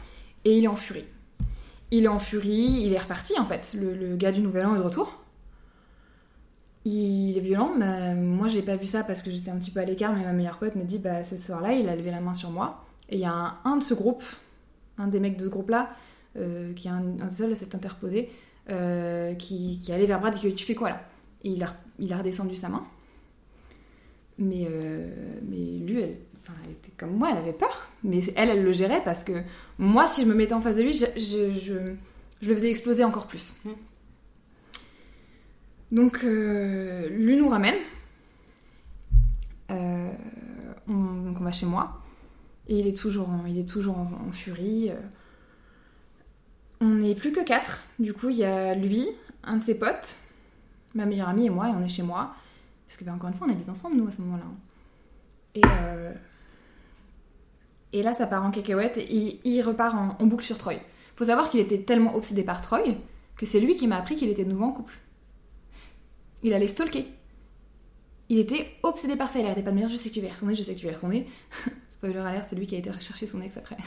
Et il est en furie. Il est en furie, il est reparti en fait. Le, gars du Nouvel An est de retour. Il est violent, mais moi j'ai pas vu ça parce que j'étais un petit peu à l'écart, mais ma meilleure pote me dit bah ce soir-là il a levé la main sur moi. Et il y a un, un de ce groupe, un des mecs de ce groupe-là, euh, qui est un, un seul à s'être interposé, euh, qui, qui allait vers Brad et qui lui dit, tu fais quoi là? Et il a, il a redescendu sa main. Mais, euh, mais lui, elle, enfin, elle était comme moi, elle avait peur. Mais elle, elle le gérait parce que moi, si je me mettais en face de lui, je, je, je, je le faisais exploser encore plus. Mm. Donc, euh, lui nous ramène. Euh, on, donc on va chez moi. Et il est toujours en, il est toujours en, en furie. On n'est plus que quatre. Du coup, il y a lui, un de ses potes, ma meilleure amie et moi, et on est chez moi. Parce que, bah, encore une fois, on habite ensemble, nous, à ce moment-là. Et, euh, là, ça part en cacahuète et il, repart en, en boucle sur Troy. Faut savoir qu'il était tellement obsédé par Troy que c'est lui qui m'a appris qu'il était de nouveau en couple. Il allait stalker. Il était obsédé par ça, il arrêtait pas de me dire je sais que tu vas y retourner, je sais que tu vas y retourner. Spoiler alert, c'est lui qui a été rechercher son ex après.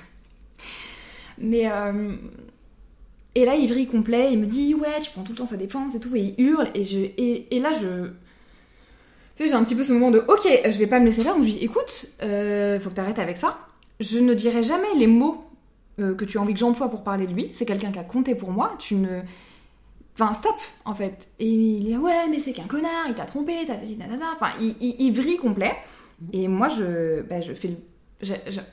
Mais euh, et là, il complet, il me dit ouais, tu prends tout le temps sa défense et tout, et il hurle, et je et, et là je tu sais, j'ai un petit peu ce moment de ok, je vais pas me laisser faire, donc je dis écoute, euh, faut que t'arrêtes avec ça. Je ne dirai jamais les mots euh, que tu as envie que j'emploie pour parler de lui. C'est quelqu'un qui a compté pour moi. Tu ne. Enfin, stop, en fait. Et il dit ouais, mais c'est qu'un connard, il t'a trompé, t'as dit nanana. Enfin, il, il, il vrille complet. Et moi, je, bah, je fais le. j'a- j'a-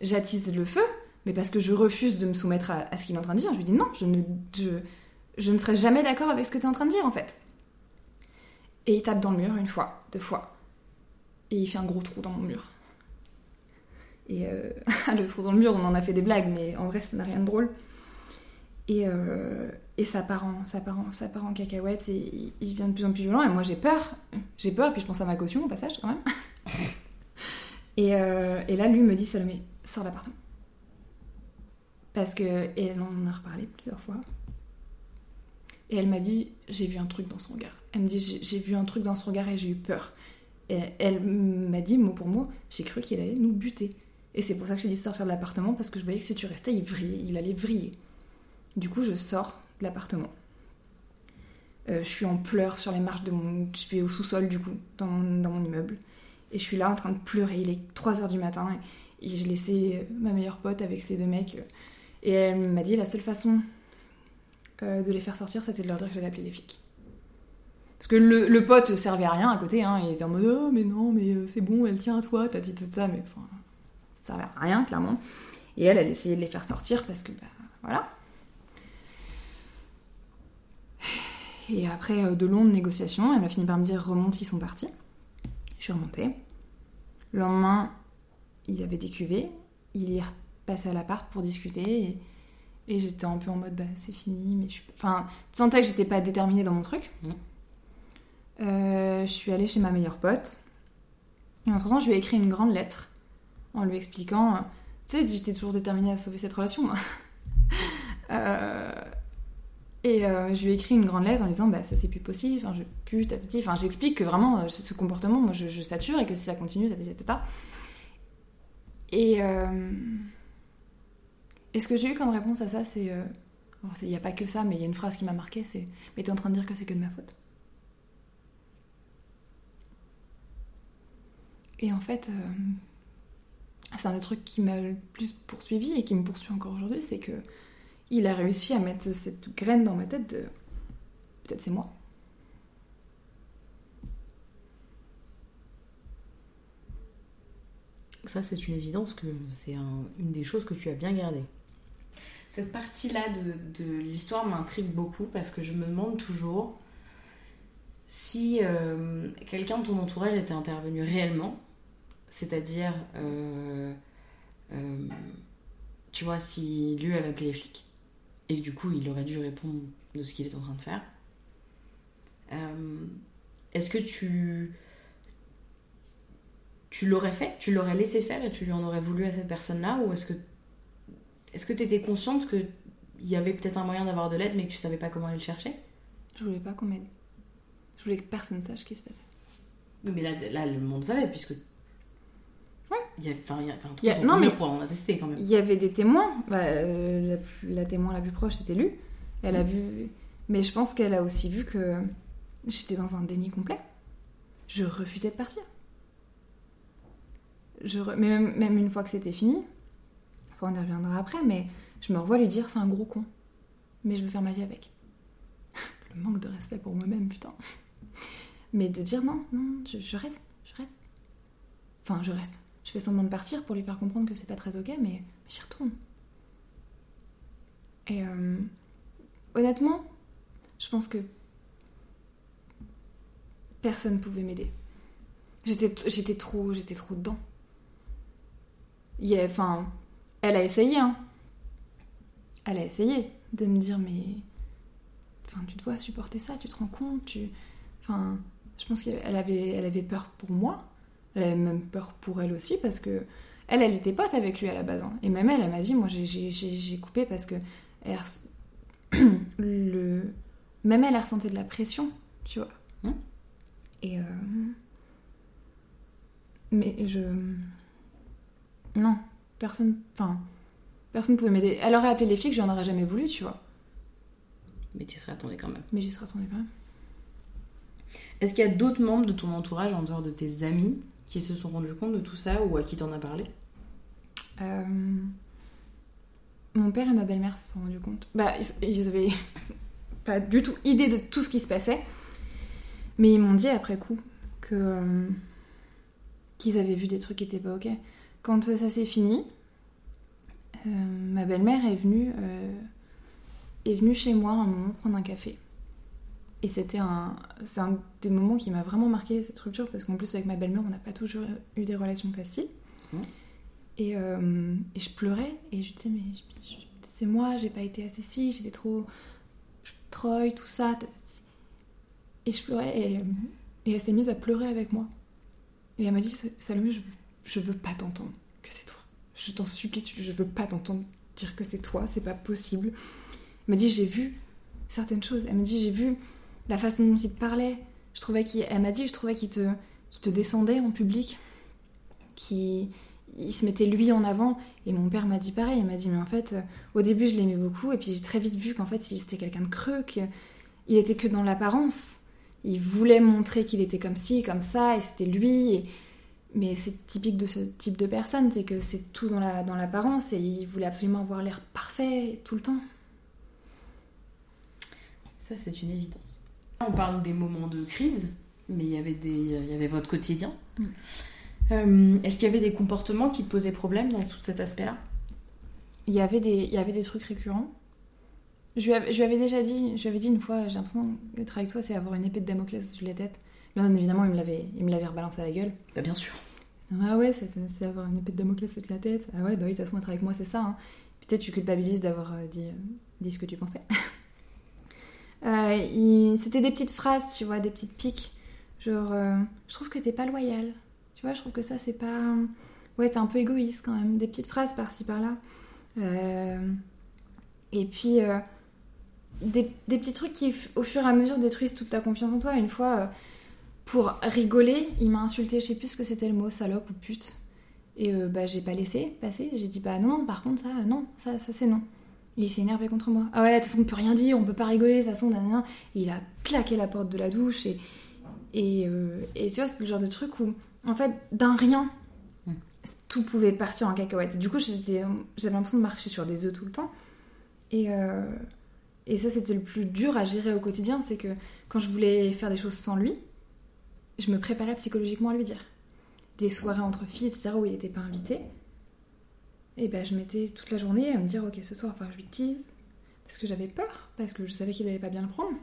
J'attise le feu, mais parce que je refuse de me soumettre à, ce qu'il est en train de dire. Je lui dis non, je ne, je, ne serai jamais d'accord avec ce que tu es en train de dire, en fait. Et il tape dans le mur une fois, deux fois. Et il fait un gros trou dans mon mur. Et euh, le trou dans le mur, on en a fait des blagues, mais en vrai, ça n'a rien de drôle. Et, euh, et ça, part en, ça, part en, ça part en cacahuète, et il, devient de plus en plus violent, et moi j'ai peur. J'ai peur, puis je pense à ma caution au passage quand même. et, euh, et là, lui me dit Salomé, sors de l'appartement. Parce que, et elle en a reparlé plusieurs fois. Et elle m'a dit J'ai vu un truc dans son regard. Elle me dit J'ai vu un truc dans son regard et j'ai eu peur. Et elle m'a dit, mot pour mot, j'ai cru qu'il allait nous buter. Et c'est pour ça que j'ai dit sortir de l'appartement, parce que je voyais que si tu restais, il, il allait vriller. Du coup, je sors de l'appartement. Euh, je suis en pleurs sur les marches de mon... Je vais au sous-sol, du coup, dans mon, dans mon immeuble. Et je suis là en train de pleurer. Il est 3h du matin. Et, et je laissais ma meilleure pote avec ces deux mecs. Et elle m'a dit, la seule façon euh, de les faire sortir, c'était de leur dire que j'allais appeler les flics. Parce que le, le pote servait à rien à côté, hein. il était en mode oh, mais non, mais euh, c'est bon, elle tient à toi, t'as dit ça, mais enfin, ça servait à rien, clairement. Et elle, elle essayait de les faire sortir parce que, bah, voilà. Et après euh, de longues négociations, elle a fini par me dire remonte, ils sont partis. Je suis remontée. Le lendemain, il avait des cuvées, il est repassé à l'appart pour discuter et, et j'étais un peu en mode bah c'est fini, mais je suis. Enfin, tu sentais que j'étais pas déterminée dans mon truc. Mhm. Euh, je suis allée chez ma meilleure pote. Et entre temps, je lui ai écrit une grande lettre en lui expliquant Tu sais, j'étais toujours déterminée à sauver cette relation. moi. Euh, et euh, je lui ai écrit une grande lettre en lui disant bah ça c'est plus possible, enfin je plus tatati, enfin j'explique que vraiment euh, ce comportement moi je, je sature et que si ça continue tatati tatata. Et euh, et ce que j'ai eu comme réponse à ça c'est euh, il n'y a pas que ça mais il y a une phrase qui m'a marqué c'est mais t'es en train de dire que c'est que de ma faute. Et en fait euh, c'est un des trucs qui m'a le plus poursuivi et qui me poursuit encore aujourd'hui c'est que il a réussi à mettre cette graine dans ma tête de peut-être c'est moi. Ça, c'est une évidence que c'est un- une des choses que tu as bien gardées. Cette partie-là de, de l'histoire m'intrigue beaucoup parce que je me demande toujours si euh, quelqu'un de ton entourage était intervenu réellement, c'est-à-dire, euh, euh, tu vois, si lui avait appelé les flics et que du coup il aurait dû répondre de ce qu'il est en train de faire. Est-ce que tu tu l'aurais fait, tu l'aurais laissé faire et tu lui en aurais voulu à cette personne-là? Ou est-ce que est-ce que tu étais consciente que il y avait peut-être un moyen d'avoir de l'aide mais que tu savais pas comment aller le chercher? Je voulais pas qu'on m'aide. Je voulais que personne sache ce qui se passait. Oui, mais là, là le monde savait puisque Ouais. il y a enfin il y a enfin, y a- non, mais- pour en attester quand même. Il y avait des témoins. Bah, euh, la, témoin la plus proche, c'était lui. Elle a vu. Mais je pense qu'elle a aussi vu que j'étais dans un déni complet. Je refusais de partir. Je re- mais même, même une fois que c'était fini, on y reviendra après, mais je me revois lui dire c'est un gros con. Mais je veux faire ma vie avec. Le manque de respect pour moi-même, putain. Mais de dire non, non, je, reste, je reste. Enfin, je reste. Je fais semblant de partir pour lui faire comprendre que c'est pas très ok, mais, mais j'y retourne. Et euh, honnêtement, je pense que personne pouvait m'aider. J'étais, trop, j'étais trop dedans. Il Enfin, elle a essayé, hein. Elle a essayé de me dire, mais, enfin, tu dois supporter ça, tu te rends compte, tu, enfin, je pense qu'elle avait, elle avait peur pour moi. Elle avait même peur pour elle aussi parce que elle, elle était pote avec lui à la base. hein. Et même elle, elle m'a dit, moi j'ai- j'ai j'ai- j'ai coupé parce que elle le... même elle, elle ressentait de la pression, tu vois. Hum. Et euh, mais je non, personne, enfin personne pouvait m'aider. Elle aurait appelé les flics, j'en aurais jamais voulu, tu vois. Mais tu serais attendue quand même. Mais j'y serais attendue quand même. Est-ce qu'il y a d'autres membres de ton entourage en dehors de tes amis qui se sont rendus compte de tout ça ou à qui t'en as parlé? Euh, Mon père et ma belle-mère se sont rendus compte. Bah, ils, ils avaient pas du tout idée de tout ce qui se passait. Mais ils m'ont dit après coup que euh, qu'ils avaient vu des trucs qui étaient pas ok. Quand euh, ça s'est fini, euh, ma belle-mère est venue euh, est venue chez moi un moment prendre un café. Et c'était un, c'est un des moments qui m'a vraiment marqué cette rupture parce qu'en plus avec ma belle-mère on n'a pas toujours eu des relations faciles. Mmh. Et, euh, et je pleurais et je disais mais c'est moi, j'ai pas été assez si, j'étais trop Troy, tout ça. Et je pleurais et, et elle s'est mise à pleurer avec moi. Et elle m'a dit Salomé, je veux, je veux pas t'entendre que c'est toi. Je t'en supplie, je veux pas t'entendre dire que c'est toi, c'est pas possible. Elle m'a dit j'ai vu certaines choses. Elle m'a dit j'ai vu la façon dont il te parlait. Je trouvais qu'il, elle m'a dit je trouvais qu'il te, te descendait en public, qu'il il se mettait lui en avant. Et mon père m'a dit pareil. Il m'a dit mais en fait euh, au début je l'aimais beaucoup et puis j'ai très vite vu qu'en fait il- c'était quelqu'un de creux, qu'il était que dans l'apparence. Il voulait montrer qu'il était comme ci, comme ça, et c'était lui. Mais c'est typique de ce type de personne, c'est que c'est tout dans la dans l'apparence et il voulait absolument avoir l'air parfait tout le temps. Ça, c'est une évidence. On parle des moments de crise, mais il y avait, des, il y avait votre quotidien. Mm. Euh, Est-ce qu'il y avait des comportements qui te posaient problème dans tout cet aspect-là? Il y avait des il y avait des trucs récurrents. Je lui, avais, je lui avais déjà dit, je lui avais dit une fois, j'ai l'impression d'être avec toi, c'est avoir une épée de Damoclès sur la tête. Bien évidemment, il me l'avait, il me l'avait rebalancé à la gueule. Bah, Bien sûr. Ah ouais, c'est, avoir une épée de Damoclès sur la tête. Ah ouais, bah oui, de toute façon, être avec moi, c'est ça. hein. Peut-être tu culpabilises d'avoir euh, dit, euh, dit ce que tu pensais. Euh, il- C'était des petites phrases, tu vois, des petites piques. Genre, euh, je trouve que t'es pas loyal. Tu vois, je trouve que ça, c'est pas. ouais, t'es un peu égoïste quand même. Des petites phrases par-ci par-là. et puis, des, des, petits trucs qui, au fur et à mesure, détruisent toute ta confiance en toi. Une fois, pour rigoler, il m'a insulté, je sais plus ce que c'était le mot, salope ou pute. Et bah, j'ai pas laissé passer. J'ai dit, bah non, par contre, ça, non, ça, ça c'est non. Et il s'est énervé contre moi. Ah ouais, de toute façon, on peut rien dire, on peut pas rigoler, de toute façon, Et il a claqué la porte de la douche. Et, et, euh, et tu vois, c'est le genre de truc où, en fait, d'un rien, mm. tout pouvait partir en cacahuète. Du coup, j'avais l'impression de marcher sur des œufs tout le temps. Et, euh, et ça, c'était le plus dur à gérer au quotidien, c'est que quand je voulais faire des choses sans lui, je me préparais psychologiquement à lui dire. Des soirées entre filles, etc., où il n'était pas invité. Et ben je mettais toute la journée à me dire ok ce soir enfin je lui tease. Parce que j'avais peur parce que je savais qu'il allait pas bien le prendre.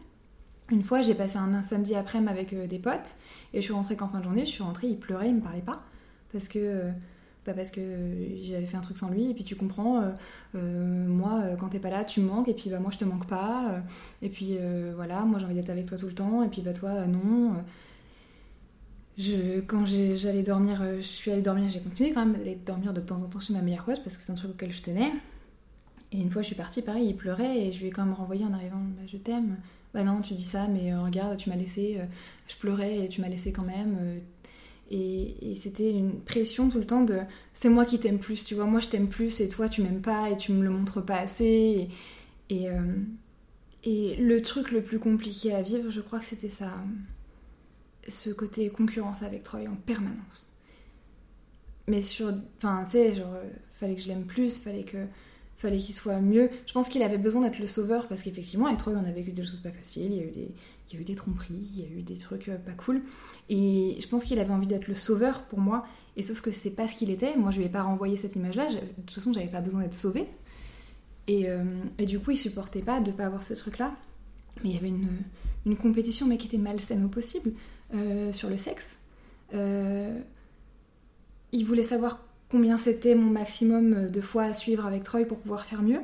Une fois j'ai passé un, samedi après-midi avec euh, des potes. Et je suis rentrée qu'en fin de journée je suis rentrée il pleurait il me parlait pas. Parce que euh, bah parce que j'avais fait un truc sans lui. Et puis tu comprends euh, moi quand t'es pas là tu manques. Et puis bah moi je te manque pas. Et puis voilà moi j'ai envie d'être avec toi tout le temps. Et puis bah toi non je, quand j'allais dormir, euh, je suis allée dormir, j'ai continué quand même d'aller dormir de temps en temps chez ma meilleure pote parce que c'est un truc auquel je tenais. Et une fois je suis partie, pareil, il pleurait et je lui ai quand même renvoyé en arrivant bah, Je t'aime. Bah non, tu dis ça, mais euh, regarde, tu m'as laissé. Euh, je pleurais et tu m'as laissé quand même. et, et c'était une pression tout le temps de c'est moi qui t'aime plus, tu vois. Moi je t'aime plus et toi tu m'aimes pas et tu me le montres pas assez. Et, et, et le truc le plus compliqué à vivre, je crois que c'était ça ce côté concurrence avec Troy en permanence. Mais sur. Enfin, tu sais, genre, euh, fallait que je l'aime plus, fallait que fallait qu'il soit mieux. Je pense qu'il avait besoin d'être le sauveur parce qu'effectivement, avec Troy, on a vécu des choses pas faciles. Il y a eu des, il y a eu des tromperies, il y a eu des trucs euh, pas cool. Et je pense qu'il avait envie d'être le sauveur pour moi. Et sauf que c'est pas ce qu'il était. Moi, je lui ai pas renvoyé cette image-là. De toute façon, j'avais pas besoin d'être sauvée. Et, euh, et, du coup, il supportait pas de pas avoir ce truc-là. Mais il y avait une, une compétition, mais qui était malsaine au possible. Euh, sur le sexe. Euh, il voulait savoir combien c'était mon maximum de fois à suivre avec Troy pour pouvoir faire mieux.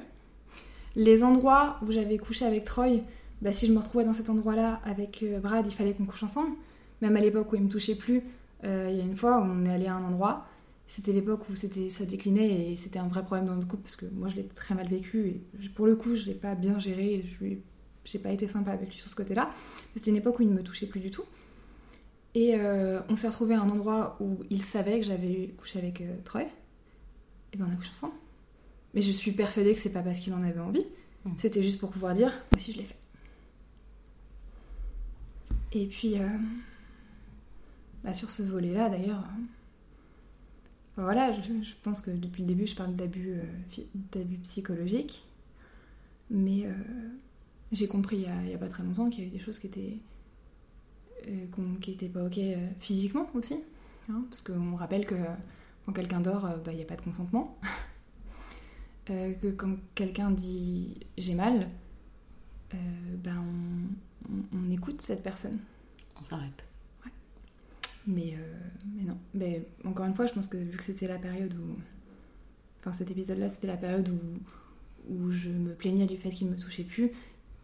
Les endroits où j'avais couché avec Troy, bah, si je me retrouvais dans cet endroit-là avec euh, Brad, il fallait qu'on couche ensemble. Même à l'époque où il me touchait plus, il y a une fois on est allé à un endroit, c'était l'époque où c'était ça déclinait et c'était un vrai problème dans notre couple parce que moi je l'ai très mal vécu et pour le coup je l'ai pas bien géré, je j'ai pas été sympa avec lui sur ce côté-là. C'était une époque où il ne me touchait plus du tout. Et euh, on s'est retrouvé à un endroit où il savait que j'avais couché avec euh, Troy. Et ben on a couché ensemble. Mais je suis persuadée que c'est pas parce qu'il en avait envie. Mm. C'était juste pour pouvoir dire, moi aussi je l'ai fait. Et puis, euh, bah, sur ce volet-là d'ailleurs, voilà, je, pense que depuis le début je parle d'abus psychologiques. Mais j'ai compris il n'y a, a, pas très longtemps qu'il y a eu des choses qui étaient qui n'étaient pas ok euh, physiquement aussi. Hein, parce qu'on rappelle que quand quelqu'un dort, euh, bah, il n'y a pas de consentement. que quand quelqu'un dit j'ai mal, ben on, écoute cette personne. On s'arrête. Ouais. Mais, mais non. Mais, encore une fois, je pense que vu que c'était la période où. Enfin, cet épisode-là, c'était la période où, où je me plaignais du fait qu'il me touchait plus.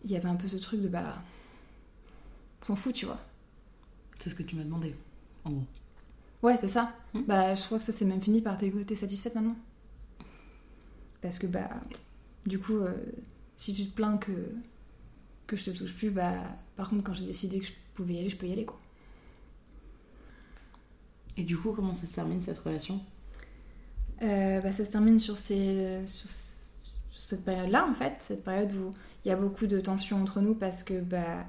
Il y avait un peu ce truc de bah. s'en fout, tu vois. C'est ce que tu m'as demandé, en gros. Ouais, c'est ça. Hmm. Bah, je crois que ça s'est même fini par t'es satisfaite maintenant? Parce que, bah, du coup, euh, si tu te plains que, que je te touche plus, bah, par contre, quand j'ai décidé que je pouvais y aller, je peux y aller, quoi. Et du coup, comment ça se termine cette relation? Euh, bah, Ça se termine sur, ces, sur, sur cette période-là, en fait. Cette période où il y a beaucoup de tensions entre nous parce que, bah,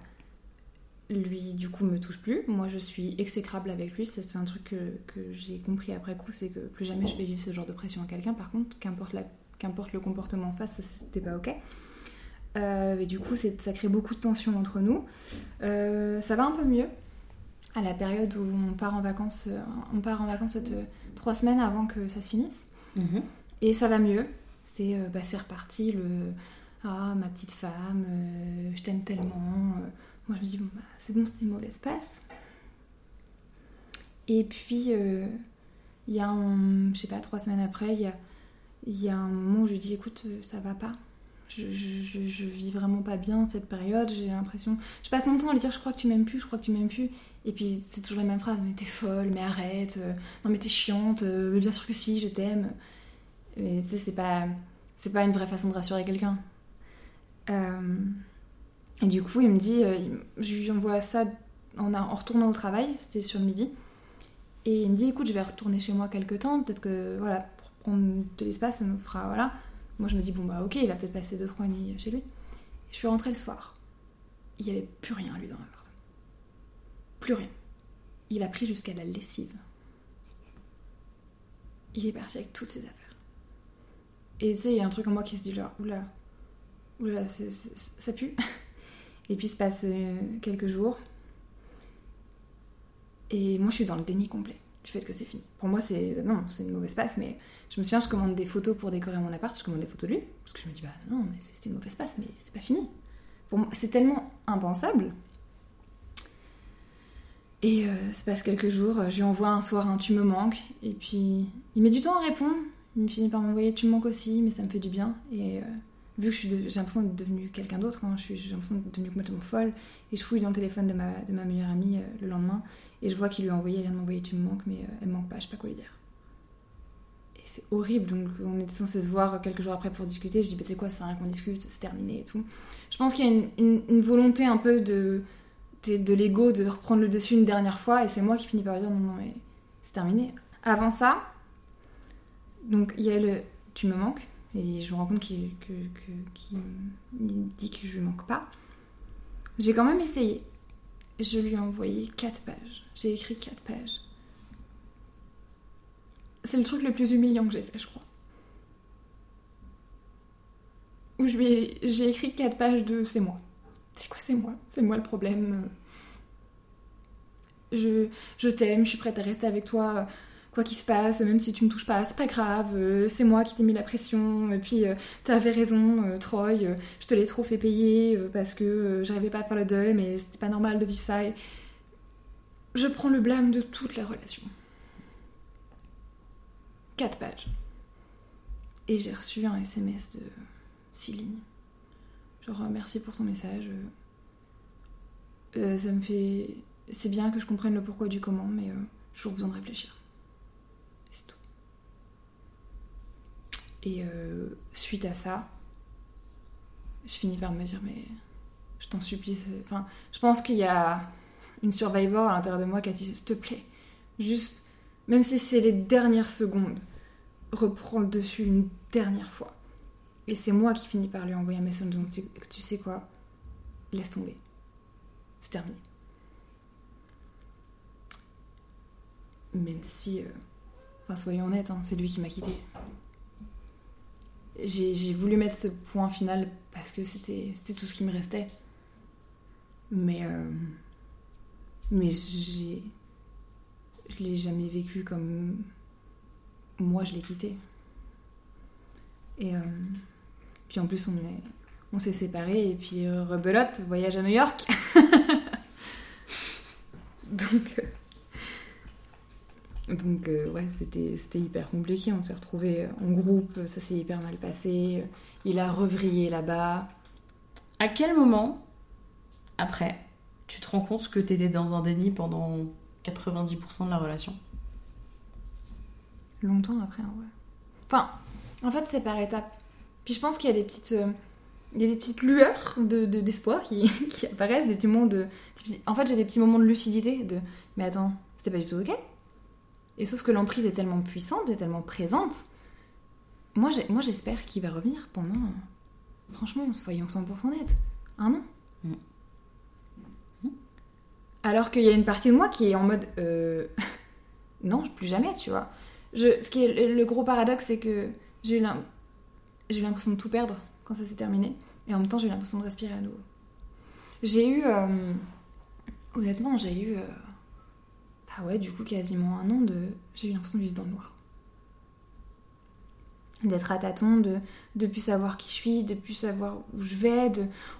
lui du coup me touche plus. Moi je suis exécrable avec lui, c'est un truc que, j'ai compris après coup, c'est que plus jamais je vais vivre ce genre de pression à quelqu'un. Par contre, qu'importe, qu'importe le comportement en face, c'était pas ok. Euh, et du coup ça crée beaucoup de tension entre nous. Euh, ça va un peu mieux à la période où on part en vacances, euh, on part en vacances trois semaines avant que ça se finisse. Mhm. Et ça va mieux. C'est bah, reparti le ah ma petite femme, je t'aime tellement moi, je me dis, bon, bah, c'est bon, c'était une mauvaise passe. Et puis, euh, il y a un, je sais pas, trois semaines après, il y a, un moment où je lui dis, écoute, euh, ça va pas. je, je, vis vraiment pas bien cette période. J'ai l'impression. Je passe mon temps à lui dire Je crois que tu m'aimes plus, je crois que tu m'aimes plus. Et puis c'est toujours la même phrase Mais t'es folle, mais arrête. euh, non, mais t'es chiante. euh, mais bien sûr que si, je t'aime. Mais tu sais, c'est pas, c'est pas une vraie façon de rassurer quelqu'un. Et du coup, il me dit euh, Je lui envoie ça en, retournant au travail, c'était sur le midi. Et il me dit Écoute, je vais retourner chez moi quelques temps. Peut-être que, voilà, pour prendre de l'espace, ça nous fera. Voilà. Moi, je me dis, bon, bah, ok, il va peut-être passer 2-3 nuits chez lui. Je suis rentrée le soir. Il n'y avait plus rien, lui, dans l'appartement. Plus rien. Il a pris jusqu'à la lessive. Il est parti avec toutes ses affaires. Et tu sais, il y a un truc en moi qui se dit, là, oula, oula, ça pue. Et puis, se passe euh, quelques jours. Et moi, je suis dans le déni complet du fait que c'est fini. Pour moi, c'est. Non, c'est une mauvaise passe, mais je me souviens, je commande des photos pour décorer mon appart, je commande des photos de lui, parce que je me dis, bah non, mais c'était une mauvaise passe, mais c'est pas fini. Pour moi, c'est tellement impensable. Et euh, se passe quelques jours, je lui envoie un soir un tu me manques, et puis il met du temps à répondre. Il me finit par m'envoyer tu me manques aussi, mais ça me fait du bien. Et euh, vu que j'ai l'impression d'être devenue quelqu'un d'autre, hein, j'ai l'impression d'être devenue complètement folle, et je fouille dans le téléphone de ma, de ma meilleure amie euh, le lendemain, et je vois qu'il lui a envoyé, elle vient de m'envoyer tu me manques, mais euh, elle me manque pas, je sais pas quoi lui dire. Et c'est horrible, donc on était censé se voir quelques jours après pour discuter. Je dis, bah, c'est quoi, c'est rien qu'on discute, c'est terminé et tout. Je pense qu'il y a une, volonté un peu de, de, de l'ego de reprendre le dessus une dernière fois, et c'est moi qui finis par dire, non, non, mais c'est terminé. Avant ça, donc il y a le tu me manques, et je me rends compte qu'il dit que je lui manque pas. J'ai quand même essayé. Je lui ai envoyé 4 pages. J'ai écrit 4 pages. C'est le truc le plus humiliant que j'ai fait, je crois. Où j'ai écrit 4 pages de c'est moi. C'est quoi c'est moi? C'est moi le problème? Je, je t'aime, je suis prête à rester avec toi quoi qu'il se passe, même si tu me touches pas, c'est pas grave, euh, c'est moi qui t'ai mis la pression, et puis euh, t'avais raison, euh, Troy, je te l'ai trop fait payer parce que j'arrivais pas à faire le deuil, mais c'était pas normal de vivre ça. et Je prends le blâme de toute la relation. 4 pages. Et j'ai reçu un SMS de 6 lignes. Genre, merci pour ton message. ça me fait. C'est bien que je comprenne le pourquoi du comment, mais toujours besoin de réfléchir. C'est tout. Et euh, suite à ça, je finis par me dire, mais je t'en supplie. Enfin, je pense qu'il y a une survivor à l'intérieur de moi qui a dit, s'il te plaît, juste, même si c'est les dernières secondes, reprends le dessus une dernière fois. Et c'est moi qui finis par lui envoyer un message en disant, tu tu sais quoi, laisse tomber. C'est terminé. Même si, euh, enfin soyons honnêtes, hein, c'est lui qui m'a quitté. J'ai voulu mettre ce point final parce que c'était c'était tout ce qui me restait. Mais, euh, mais j'ai, je l'ai jamais vécu comme moi je l'ai quitté. Et euh, puis en plus on est, on s'est séparés et puis euh, rebelote, voyage à New York. Donc, euh, donc euh, ouais, c'était c'était hyper compliqué. On s'est retrouvés en groupe, ça s'est hyper mal passé. Il a revrillé là-bas. À quel moment, après, tu te rends compte que t'étais dans un déni pendant 90% de la relation? Longtemps après, hein, ouais. Enfin, en fait, c'est par étapes. Puis je pense qu'il y a des petites, euh, il y a des petites lueurs de, de- d'espoir qui, qui apparaissent, des petits moments de. des petits- En fait, j'ai des petits moments de lucidité de. Mais attends, c'était pas du tout ok? Et sauf que l'emprise est tellement puissante, est tellement présente. Moi, j'ai- moi j'espère qu'il va revenir pendant. Franchement, soyons 100% nets. Un an. Mm. Alors qu'il y a une partie de moi qui est en mode. euh, non, plus jamais, tu vois. Je, ce qui est le- gros paradoxe, c'est que j'ai eu l'im- j'ai eu l'impression de tout perdre quand ça s'est terminé. Et en même temps, j'ai eu l'impression de respirer à nouveau. J'ai eu. euh, honnêtement, j'ai eu. euh, bah ouais, du coup, quasiment un an de. J'ai eu l'impression de vivre dans le noir. D'être à tâtons, de de plus savoir qui je suis, de plus savoir où je vais.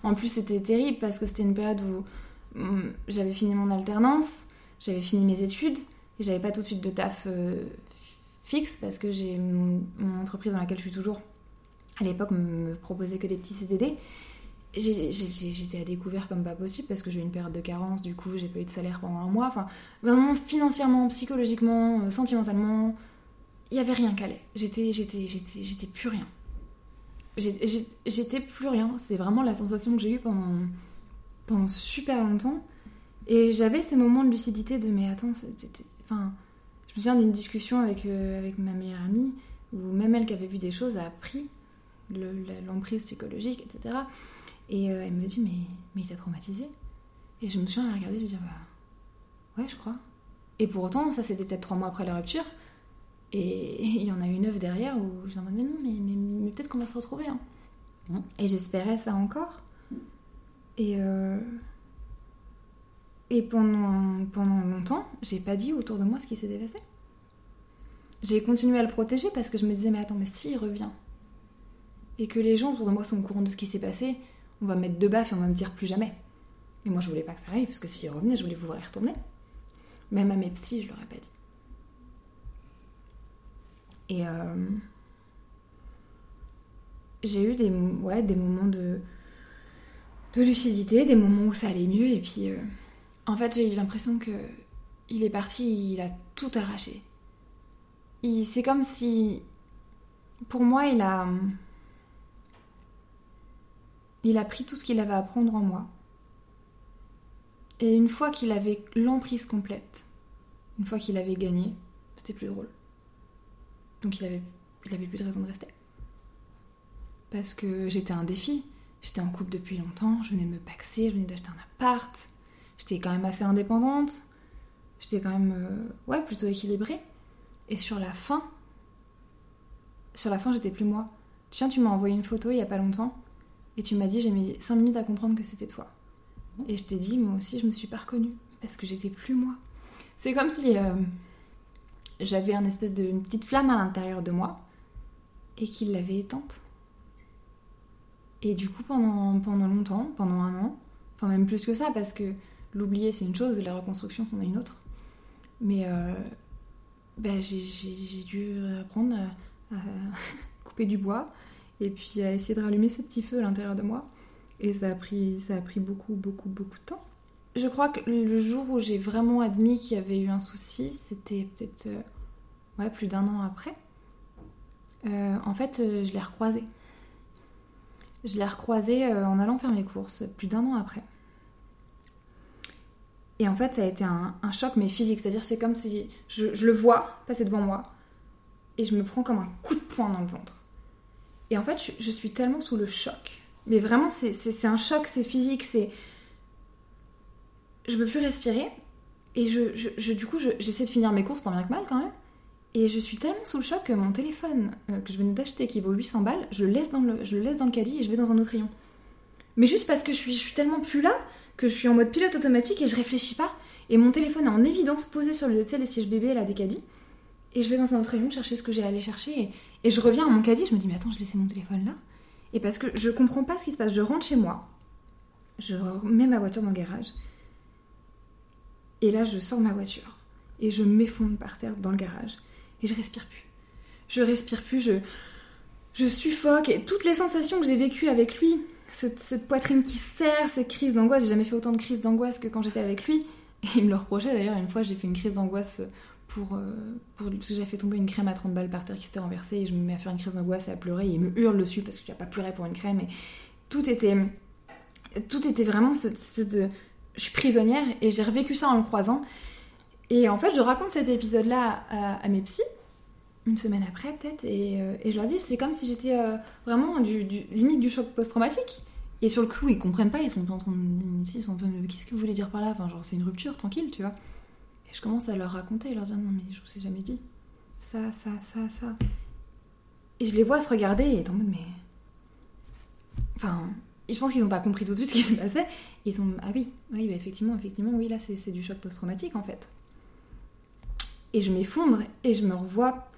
En plus, c'était terrible parce que c'était une période où hum, j'avais fini mon alternance, j'avais fini mes études, et j'avais pas tout de suite de taf euh, fixe parce que j'ai mon, mon entreprise dans laquelle je suis toujours à l'époque me proposait que des petits CDD. J'étais à découvert comme pas possible parce que j'ai eu une période de carence, du coup j'ai pas eu de salaire pendant un mois. Enfin, vraiment financièrement, psychologiquement, euh, sentimentalement, il y avait rien j'étais, j'étais, j'étais plus rien. J'étais plus rien. C'est vraiment la sensation que j'ai eue pendant, pendant super longtemps. Et j'avais ces moments de lucidité de mais attends, enfin, je me souviens d'une discussion avec, euh, avec ma meilleure amie où même elle qui avait vu des choses a appris l'emprise psychologique, etc. Et euh, elle me dit, mais, mais il t'a traumatisé Et je me suis regardée, je me dis, bah ouais, je crois. Et pour autant, ça c'était peut-être trois mois après la rupture. Et il y en a eu neuf derrière où je me mais non, mais, mais, peut-être qu'on va se retrouver. Hein. Mmh. Et j'espérais ça encore. Et, euh, et pendant, pendant longtemps, j'ai pas dit autour de moi ce qui s'était passé. J'ai continué à le protéger parce que je me disais, mais attends, mais s'il revient, et que les gens autour de moi sont au courant de ce qui s'est passé, on va mettre deux baffes et on va me dire plus jamais. Et moi, je voulais pas que ça arrive, parce que s'il revenait, je voulais pouvoir y retourner. Même à mes psys, je leur ai pas dit. Et euh, j'ai eu des, ouais, des moments de, de lucidité, des moments où ça allait mieux, et puis euh, en fait, j'ai eu l'impression que il est parti, il a tout arraché. C'est comme si, pour moi, il a il a pris tout ce qu'il avait à prendre en moi. Et une fois qu'il avait l'emprise complète, une fois qu'il avait gagné, c'était plus drôle. Donc il avait, plus de raison de rester. Parce que j'étais un défi. J'étais en couple depuis longtemps, je venais me paxer, je venais d'acheter un appart. J'étais quand même assez indépendante. J'étais quand même euh, plutôt équilibrée. Et sur la fin, sur la fin, j'étais plus moi. Tiens, tu m'as envoyé une photo il y a pas longtemps et tu m'as dit, j'ai mis 5 minutes à comprendre que c'était toi. Et je t'ai dit, moi aussi, je me suis pas reconnue. Parce que j'étais plus moi. C'est comme si euh, j'avais un espèce de petite flamme à l'intérieur de moi et qu'il l'avait éteinte. Et du coup, pendant, pendant longtemps, pendant un an, enfin même plus que ça, parce que l'oublier c'est une chose, la reconstruction c'en est une autre. Mais euh, ben, j'ai dû apprendre à couper du bois, et puis à essayer de rallumer ce petit feu à l'intérieur de moi. Et ça a pris, ça a pris beaucoup, beaucoup, beaucoup de temps. Je crois que le jour où j'ai vraiment admis qu'il y avait eu un souci, c'était peut-être euh, plus d'un an après. Euh, en fait, euh, je l'ai recroisé. Je l'ai recroisé en allant faire mes courses, plus d'un an après. Et en fait, ça a été un, choc, mais physique. C'est-à-dire, c'est comme si je, le vois passer devant moi et je me prends comme un coup de poing dans le ventre. Et en fait, je, suis tellement sous le choc. Mais vraiment, c'est un choc, c'est physique, c'est. Je peux plus respirer. Et je, je, du coup, j'essaie de finir mes courses, tant bien que mal quand même. Et je suis tellement sous le choc que mon téléphone euh, que je venais d'acheter, qui vaut 800 balles, je le, laisse dans le, je le laisse dans le caddie et je vais dans un autre rayon. Mais juste parce que je suis, tellement plus là que je suis en mode pilote automatique et je réfléchis pas. Et mon téléphone est en évidence posé sur le, les sièges bébé là des caddies. Et je vais dans un autre rayon chercher ce que j'ai à aller chercher. Et, je reviens à mon caddie, je me dis, mais attends, je laissé mon téléphone là. Et parce que je comprends pas ce qui se passe. Je rentre chez moi, je mets ma voiture dans le garage. Et là, je sors ma voiture. Et je m'effondre par terre dans le garage. Et je respire plus. Je respire plus, je, je suffoque. Et toutes les sensations que j'ai vécues avec lui, cette poitrine qui serre, cette crise d'angoisse, j'ai jamais fait autant de crises d'angoisse que quand j'étais avec lui. Et il me le reprochait d'ailleurs, une fois j'ai fait une crise d'angoisse pour, euh, pour parce que j'ai fait tomber une crème à 30 balles par terre qui s'était renversée et je me mets à faire une crise d'angoisse et à pleurer et il me hurle dessus parce que tu vas pas pleurer pour une crème et tout était tout était vraiment cette espèce de je suis prisonnière et j'ai revécu ça en le croisant. Et en fait je raconte cet épisode là à, mes psys une semaine après peut-être et, euh, je leur dis c'est comme si j'étais euh, vraiment du, limite du choc post-traumatique. Et sur le coup ils comprennent pas ils sont en train de ils sont qu'est-ce que vous voulez dire par là? Enfin genre c'est une rupture tranquille tu vois et je commence à leur raconter et leur dire non mais je vous ai jamais dit ça, ça, ça, ça. Et je les vois se regarder et être en mode mais... Enfin, je pense qu'ils n'ont pas compris tout de suite ce qui se passait. ils sont ah oui, oui, bah effectivement, effectivement, oui, là c'est du choc post-traumatique en fait. Et je m'effondre et je me revois,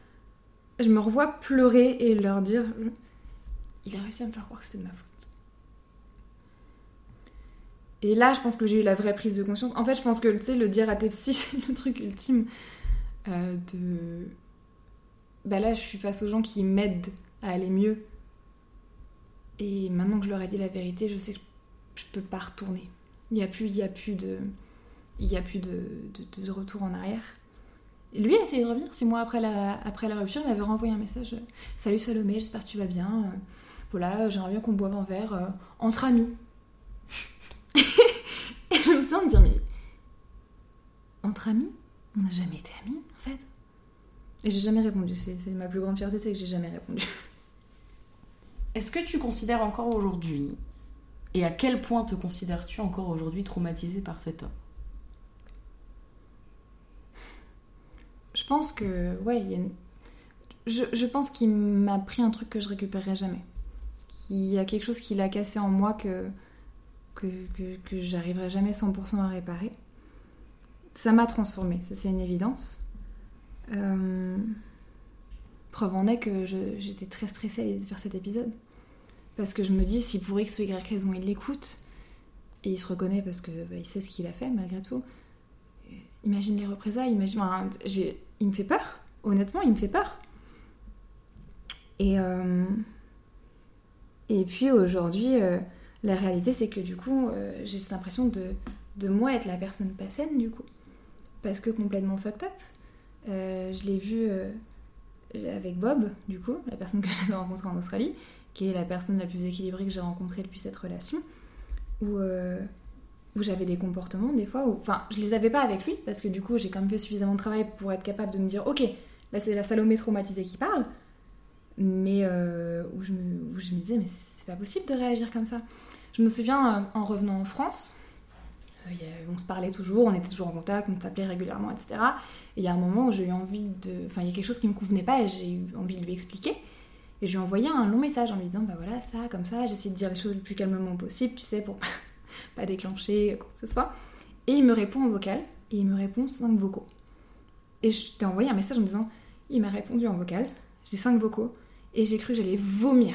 je me revois pleurer et leur dire, il a réussi à me faire croire que c'était de ma faute. Et là, je pense que j'ai eu la vraie prise de conscience. En fait, je pense que, tu sais, le dire à tes psy, c'est le truc ultime euh, de... Bah là, je suis face aux gens qui m'aident à aller mieux. Et maintenant que je leur ai dit la vérité, je sais que je peux pas retourner. Il n'y a plus, il y a plus de, il y a plus de, de, retour en arrière. Lui a essayé de revenir. Six mois après la, après la rupture, il m'avait renvoyé un message. Salut Salomé, j'espère que tu vas bien. Euh, voilà, j'aimerais bien qu'on boive un verre euh, entre amis. Et je me souviens de dire, mais entre amis On n'a jamais été amis, en fait. Et j'ai jamais répondu. C'est ma plus grande fierté, c'est que j'ai jamais répondu. Est-ce que tu considères encore aujourd'hui, et à quel point te considères-tu encore aujourd'hui traumatisé par cet homme? Je pense que, ouais, il y a une... je, je pense qu'il m'a pris un truc que je récupérerai jamais. Il y a quelque chose qu'il a cassé en moi que, que, que, j'arriverai jamais 100% à réparer. Ça m'a transformée, ça c'est une évidence. Euh... Preuve en est que j'étais très stressée de faire cet épisode. Parce que je me dis, si pour X ou Y raison il l'écoute, et il se reconnaît parce que bah, il sait ce qu'il a fait malgré tout, euh, imagine les représailles, imagine. enfin, il me fait peur, honnêtement, il me fait peur. Et, euh, et puis aujourd'hui, la réalité c'est que du coup, euh, j'ai cette impression de, de moi être la personne pas saine du coup. Parce que complètement fucked up. Euh, je l'ai vu euh, avec Bob, du coup, la personne que j'avais rencontrée en Australie, qui est la personne la plus équilibrée que j'ai rencontrée depuis cette relation, où, où j'avais des comportements des fois, où, enfin, je les avais pas avec lui, parce que du coup, j'ai quand même fait suffisamment de travail pour être capable de me dire, ok, là c'est la Salomé traumatisée qui parle, mais où, je me, où je me disais, mais c'est pas possible de réagir comme ça. Je me souviens, euh, en revenant en France, euh, on se parlait toujours, on était toujours en contact, on s'appelait régulièrement, etc. Et il y a un moment où j'ai eu envie de. Enfin, il y a quelque chose qui me convenait pas et j'ai eu envie de lui expliquer. Et je lui ai envoyé un long message en lui disant Bah voilà, ça, comme ça, j'essaie de dire les choses le plus calmement possible, tu sais, pour pas déclencher quoi que ce soit. Et il me répond en vocal et il me répond 5 vocaux. Et je t'ai envoyé un message en me disant Il m'a répondu en vocal, j'ai 5 vocaux et j'ai cru que j'allais vomir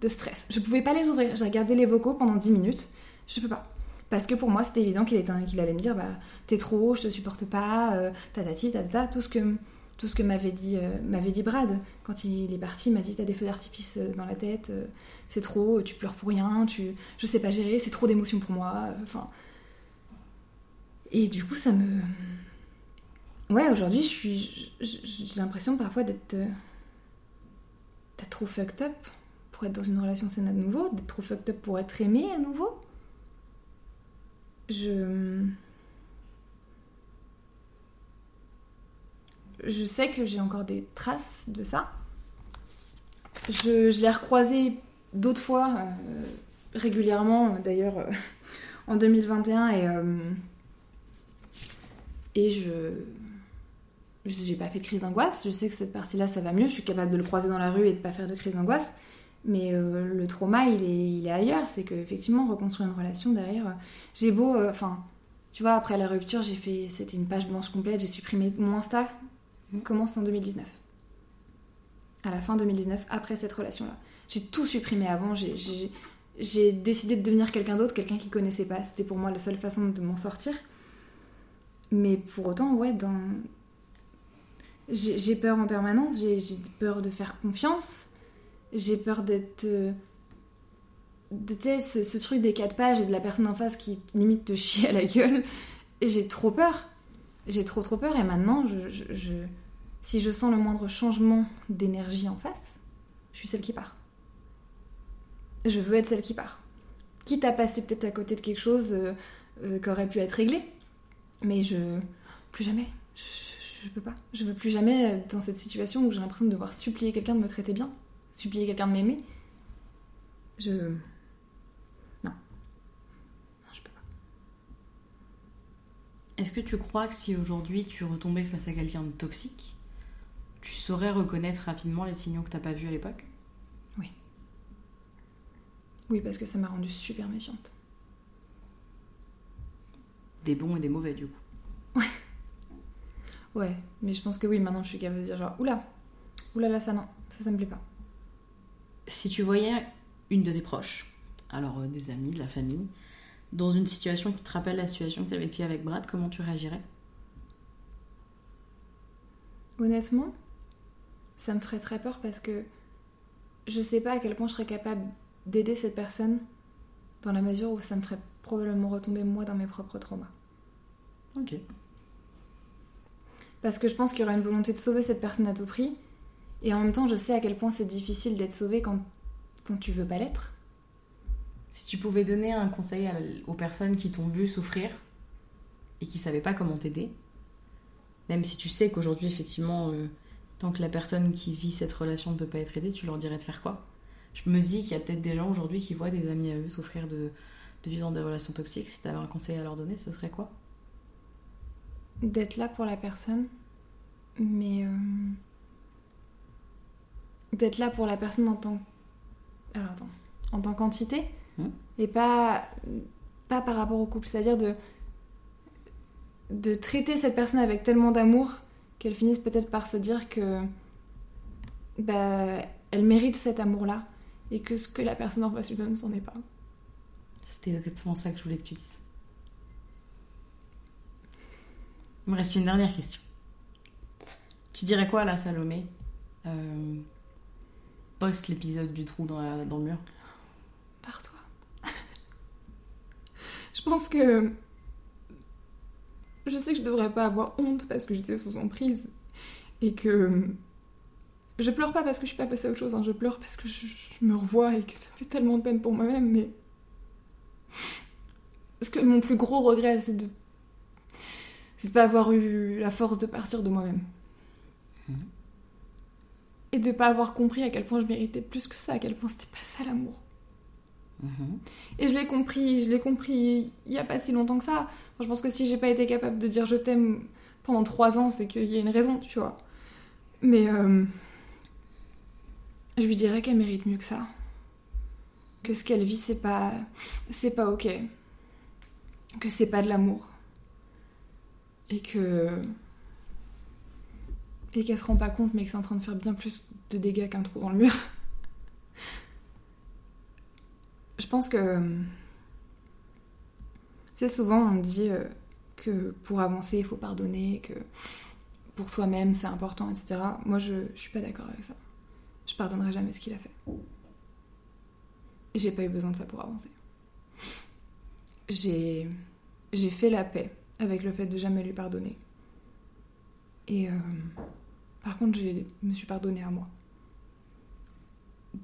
de stress. Je pouvais pas les ouvrir, j'ai regardé les vocaux pendant 10 minutes, je peux pas. Parce que pour moi, c'était évident qu'il allait me dire bah, T'es trop, je te supporte pas, euh, tatati, tatata, tout ce que, tout ce que m'avait dit, euh, dit Brad. Quand il est parti, il m'a dit T'as des feux d'artifice euh, dans la tête, euh, c'est trop, tu pleures pour rien, tu, je sais pas gérer, c'est trop d'émotions pour moi. Enfin. Et du coup, ça me. Ouais, aujourd'hui, j'ai l'impression parfois d'être. d'être trop fucked up pour être dans une relation saine à nouveau, d'être trop fucked up pour être aimé à nouveau je. Je sais que j'ai encore des traces de ça. Je, l'ai recroisé d'autres fois, euh, régulièrement, d'ailleurs, euh, en 2021, et. euh, et je. J'ai pas fait de crise d'angoisse. Je sais que cette partie-là, ça va mieux. Je suis capable de le croiser dans la rue et de pas faire de crise d'angoisse. Mais euh, le trauma, il est, il est ailleurs. C'est que effectivement, reconstruire une relation derrière, euh, j'ai beau, euh, enfin, tu vois, après la rupture, j'ai fait, c'était une page blanche complète. J'ai supprimé mon Insta. Mhm. Commence en 2019. À la fin 2019, après cette relation-là, j'ai tout supprimé avant. J'ai, décidé de devenir quelqu'un d'autre, quelqu'un qui connaissait pas. C'était pour moi la seule façon de m'en sortir. Mais pour autant, ouais, dans j'ai, peur en permanence. J'ai peur de faire confiance j'ai peur d'être. euh, Tu sais, ce, truc des quatre pages et de la personne en face qui limite te chie à la gueule. J'ai trop peur. J'ai trop trop peur et maintenant, si je sens le moindre changement d'énergie en face, je suis celle qui part. Je veux être celle qui part. Quitte à passer peut-être à côté de quelque chose euh, euh, qui aurait pu être réglé. Mais je. Plus jamais. Je, je- je peux pas. Je veux plus jamais être dans cette situation où j'ai l'impression de devoir supplier quelqu'un de me traiter bien supplier quelqu'un de m'aimer. Je. Non. Non, je peux pas. Est-ce que tu crois que si aujourd'hui tu retombais face à quelqu'un de toxique, tu saurais reconnaître rapidement les signaux que t'as pas vus à l'époque? Oui, parce que ça m'a rendue super méfiante. Des bons et des mauvais du coup. Ouais, mais je pense que oui, maintenant je suis capable de dire genre, oula, oula là, ça non, ça, ça me plaît pas. Si tu voyais une de tes proches, alors euh, des amis, de la famille, dans une situation qui te rappelle la situation que tu as vécue avec Brad, comment tu réagirais? Honnêtement, ça me ferait très peur parce que je sais pas à quel point je serais capable d'aider cette personne dans la mesure où ça me ferait probablement retomber moi dans mes propres traumas. Ok. Parce que je pense qu'il y aura une volonté de sauver cette personne à tout prix. Et en même temps, je sais à quel point c'est difficile d'être sauvé quand, quand tu veux pas l'être. Si tu pouvais donner un conseil à- aux personnes qui t'ont vu souffrir et qui savaient pas comment t'aider, même si tu sais qu'aujourd'hui, effectivement, euh, tant que la personne qui vit cette relation ne peut pas être aidée, tu leur dirais de faire quoi? Je me dis qu'il y a peut-être des gens aujourd'hui qui voient des amis à eux souffrir de, de vivre dans des relations toxiques. Si tu avais un conseil à leur donner, ce serait quoi? D'être là pour la personne, mais. euh, D'être là pour la personne en tant. Alors attends. En tant qu'entité, Mhm. et pas. Pas par rapport au couple. C'est-à-dire de. De traiter cette personne avec tellement d'amour qu'elle finisse peut-être par se dire que. Bah. Elle mérite cet amour-là. Et que ce que la personne en face lui donne, c'en est pas. C'était exactement ça que je voulais que tu dises. Il me reste une dernière question. Tu dirais quoi là, Salomé? Euh, Post l'épisode du trou dans, la- dans le mur. Par toi. je pense que. Je sais que je devrais pas avoir honte parce que j'étais sous emprise. Et que. Je pleure pas parce que je suis pas passée à autre chose, hein. je pleure parce que je, je me revois et que ça fait tellement de peine pour moi-même, mais. Parce que mon plus gros regret, c'est de. C'est de pas avoir eu la force de partir de moi-même. Mhm. Et de pas avoir compris à quel point je méritais plus que ça, à quel point c'était pas ça l'amour. Mhm. Et je l'ai compris, je l'ai compris il y a pas si longtemps que ça. Enfin, je pense que si j'ai pas été capable de dire je t'aime pendant trois ans, c'est qu'il y a une raison, tu vois. Mais euh, je lui dirais qu'elle mérite mieux que ça. Que ce qu'elle vit, c'est pas, c'est pas ok. Que c'est pas de l'amour. Et que et qu'elle se rend pas compte, mais que c'est en train de faire bien plus de dégâts qu'un trou dans le mur. Je pense que. Sais, souvent on dit euh, que pour avancer, il faut pardonner, que pour soi-même c'est important, etc. Moi je, suis pas d'accord avec ça. Je pardonnerai jamais ce qu'il a fait. J'ai pas eu besoin de ça pour avancer. J'ai. J'ai fait la paix avec le fait de jamais lui pardonner. Et. euh, par contre, je me suis pardonnée à moi.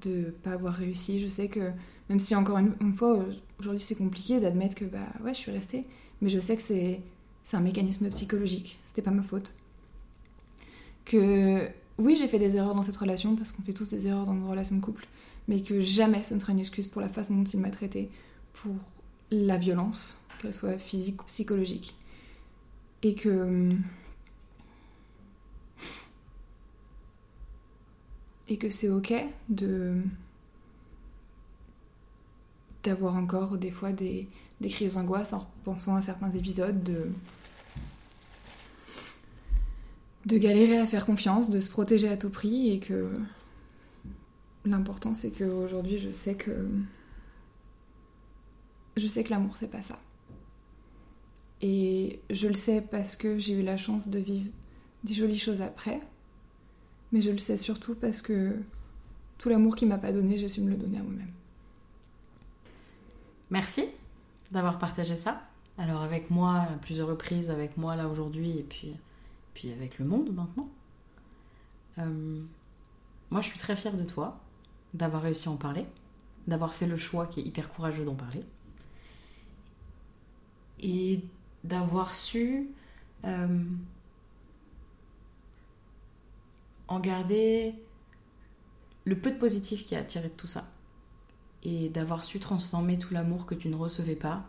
De pas avoir réussi. Je sais que même si encore une, fois, aujourd'hui c'est compliqué d'admettre que bah ouais, je suis restée, mais je sais que c'est c'est un mécanisme psychologique, c'était pas ma faute. Que oui, j'ai fait des erreurs dans cette relation parce qu'on fait tous des erreurs dans nos relations de couple, mais que jamais ce ne sera une excuse pour la façon dont il m'a traitée, pour la violence, qu'elle soit physique ou psychologique. Et que et que c'est ok de d'avoir encore des fois des, des crises d'angoisse en repensant à certains épisodes, de, de galérer à faire confiance, de se protéger à tout prix et que l'important c'est qu'aujourd'hui je sais que je sais que l'amour c'est pas ça. Et je le sais parce que j'ai eu la chance de vivre des jolies choses après, mais je le sais surtout parce que tout l'amour qu'il m'a pas donné, j'ai su me le donner à moi-même. Merci d'avoir partagé ça. Alors avec moi à plusieurs reprises, avec moi là aujourd'hui et puis, puis avec le monde maintenant. Euh, moi je suis très fière de toi, d'avoir réussi à en parler, d'avoir fait le choix qui est hyper courageux d'en parler. Et d'avoir su euh, en garder le peu de positif qui a tiré de tout ça et d'avoir su transformer tout l'amour que tu ne recevais pas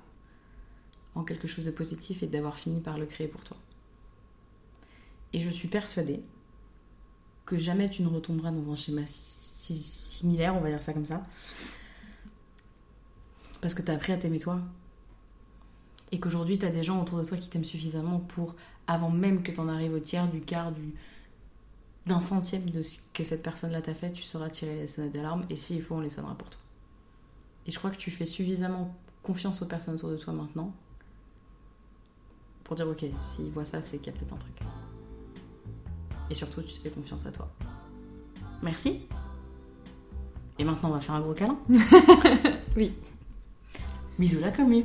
en quelque chose de positif et d'avoir fini par le créer pour toi. Et je suis persuadée que jamais tu ne retomberas dans un schéma si- similaire, on va dire ça comme ça, parce que tu as appris à t'aimer toi. Et qu'aujourd'hui, tu as des gens autour de toi qui t'aiment suffisamment pour, avant même que tu en arrives au tiers, du quart, du d'un centième de ce que cette personne-là t'a fait, tu sauras tirer les sonnettes d'alarme et s'il faut, on les sonnera pour toi. Et je crois que tu fais suffisamment confiance aux personnes autour de toi maintenant pour dire ok, s'ils voient ça, c'est qu'il y a peut-être un truc. Et surtout, tu te fais confiance à toi. Merci. Et maintenant, on va faire un gros câlin. Oui. Bisous la commu.